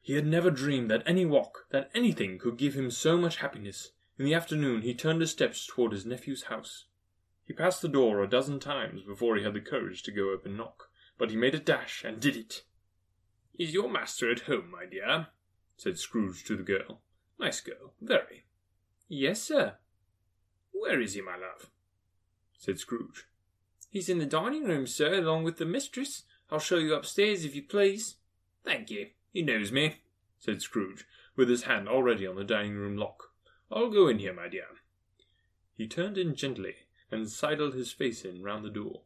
He had never dreamed that any walk, that anything could give him so much happiness. In the afternoon he turned his steps toward his nephew's house. He passed the door a dozen times before he had the courage to go up and knock, but he made a dash and did it. Is your master at home, my dear? Said Scrooge to the girl. Nice girl, very. Yes, sir. Where is he, my love? said Scrooge. He's in the dining room, sir, along with the mistress. I'll show you upstairs, if you please. Thank you. He knows me, said Scrooge, with his hand already on the dining room lock. I'll go in here, my dear. He turned in gently, and sidled his face in round the door.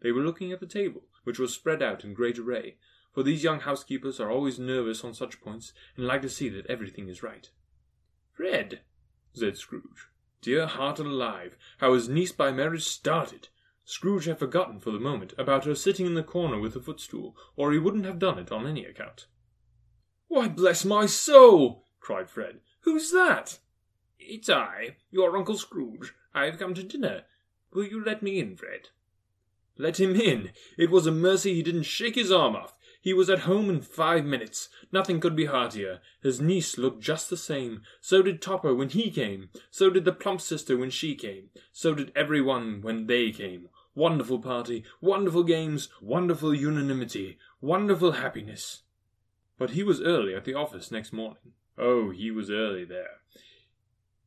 They were looking at the table, which was spread out in great array, for these young housekeepers are always nervous on such points, and like to see that everything is right. Fred, said Scrooge. Dear heart alive, how his niece by marriage started! Scrooge had forgotten for the moment about her sitting in the corner with the footstool, or he wouldn't have done it on any account. Why, bless my soul! cried Fred. Who's that? It's I, your Uncle Scrooge. I have come to dinner. Will you let me in, Fred? Let him in! It was a mercy he didn't shake his arm off. He was at home in five minutes. Nothing could be heartier. His niece looked just the same. So did Topper when he came. So did the plump sister when she came. So did every one when they came. Wonderful party, wonderful games, wonderful unanimity, wonderful happiness. But he was early at the office next morning. Oh, he was early there.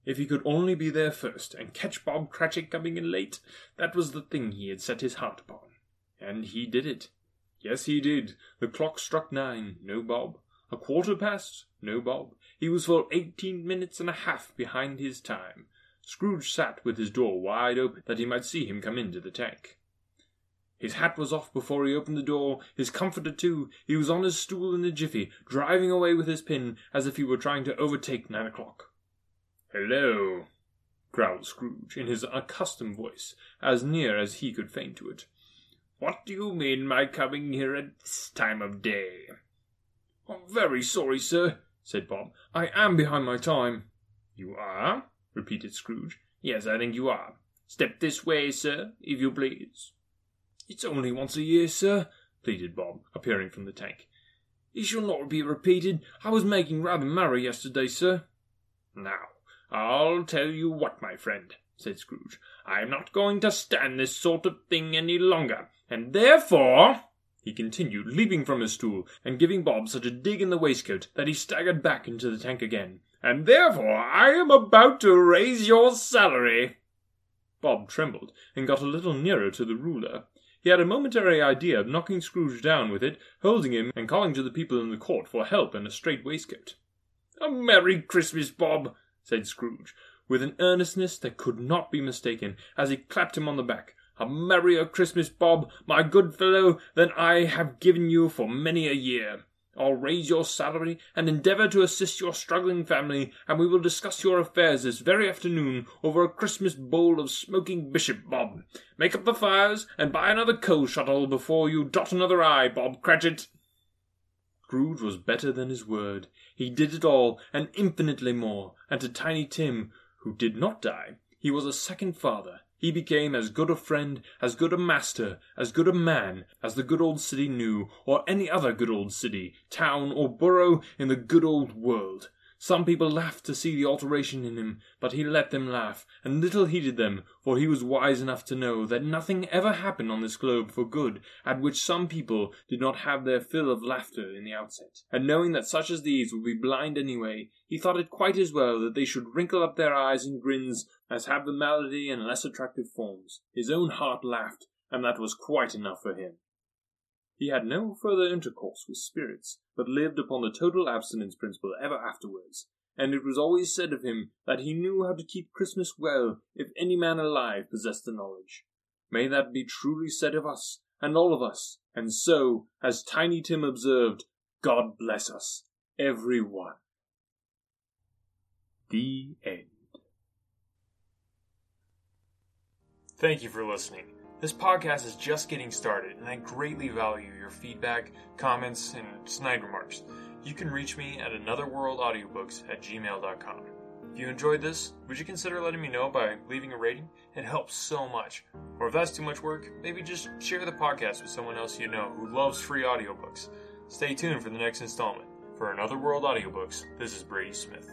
If he could only be there first, and catch Bob Cratchit coming in late, that was the thing he had set his heart upon. And he did it. Yes, he did. The clock struck nine. No Bob. A quarter past. No Bob. He was full eighteen minutes and a half behind his time. Scrooge sat with his door wide open that he might see him come into the tank. His hat was off before he opened the door, his comforter too. He was on his stool in a jiffy, driving away with his pin as if he were trying to overtake nine o'clock. Hello, growled Scrooge in his accustomed voice, as near as he could feign to it. What do you mean by coming here at this time of day? I'm very sorry, sir, said Bob. I am behind my time. You are? repeated Scrooge. Yes, I think you are. Step this way, sir, if you please. It's only once a year, sir, pleaded Bob, appearing from the tank. It shall not be repeated. I was making rather merry yesterday, sir. Now, I'll tell you what, my friend, said Scrooge. I'm not going to stand this sort of thing any longer, and therefore, he continued, leaping from his stool, and giving Bob such a dig in the waistcoat that he staggered back into the tank again, and therefore I am about to raise your salary. Bob trembled, and got a little nearer to the ruler. He had a momentary idea of knocking Scrooge down with it, holding him, and calling to the people in the court for help and a straight waistcoat. A Merry Christmas, Bob, said Scrooge, with an earnestness that could not be mistaken, as he clapped him on the back. A merrier Christmas, Bob, my good fellow, than I have given you for many a year. I'll raise your salary and endeavour to assist your struggling family, and we will discuss your affairs this very afternoon over a Christmas bowl of smoking bishop, Bob. Make up the fires and buy another coal scuttle before you dot another I, Bob Cratchit. Scrooge was better than his word. He did it all, and infinitely more, and to Tiny Tim, who did not die, he was a second father. He became as good a friend, as good a master, as good a man, as the good old city knew, or any other good old city, town, or borough in the good old world. Some people laughed to see the alteration in him, but he let them laugh, and little heeded them, for he was wise enough to know that nothing ever happened on this globe for good at which some people did not have their fill of laughter in the outset. And knowing that such as these would be blind anyway, he thought it quite as well that they should wrinkle up their eyes in grins as have the malady in less attractive forms. His own heart laughed, and that was quite enough for him. He had no further intercourse with spirits, but lived upon the total abstinence principle ever afterwards, and it was always said of him that he knew how to keep Christmas well if any man alive possessed the knowledge. May that be truly said of us, and all of us, and so, as Tiny Tim observed, God bless us, every one. The end. Thank you for listening. This podcast is just getting started, and I greatly value your feedback, comments, and snide remarks. You can reach me at anotherworldaudiobooks at gmail.com. If you enjoyed this, would you consider letting me know by leaving a rating? It helps so much. Or if that's too much work, maybe just share the podcast with someone else you know who loves free audiobooks. Stay tuned for the next installment. For Another World Audiobooks, this is Brady Smith.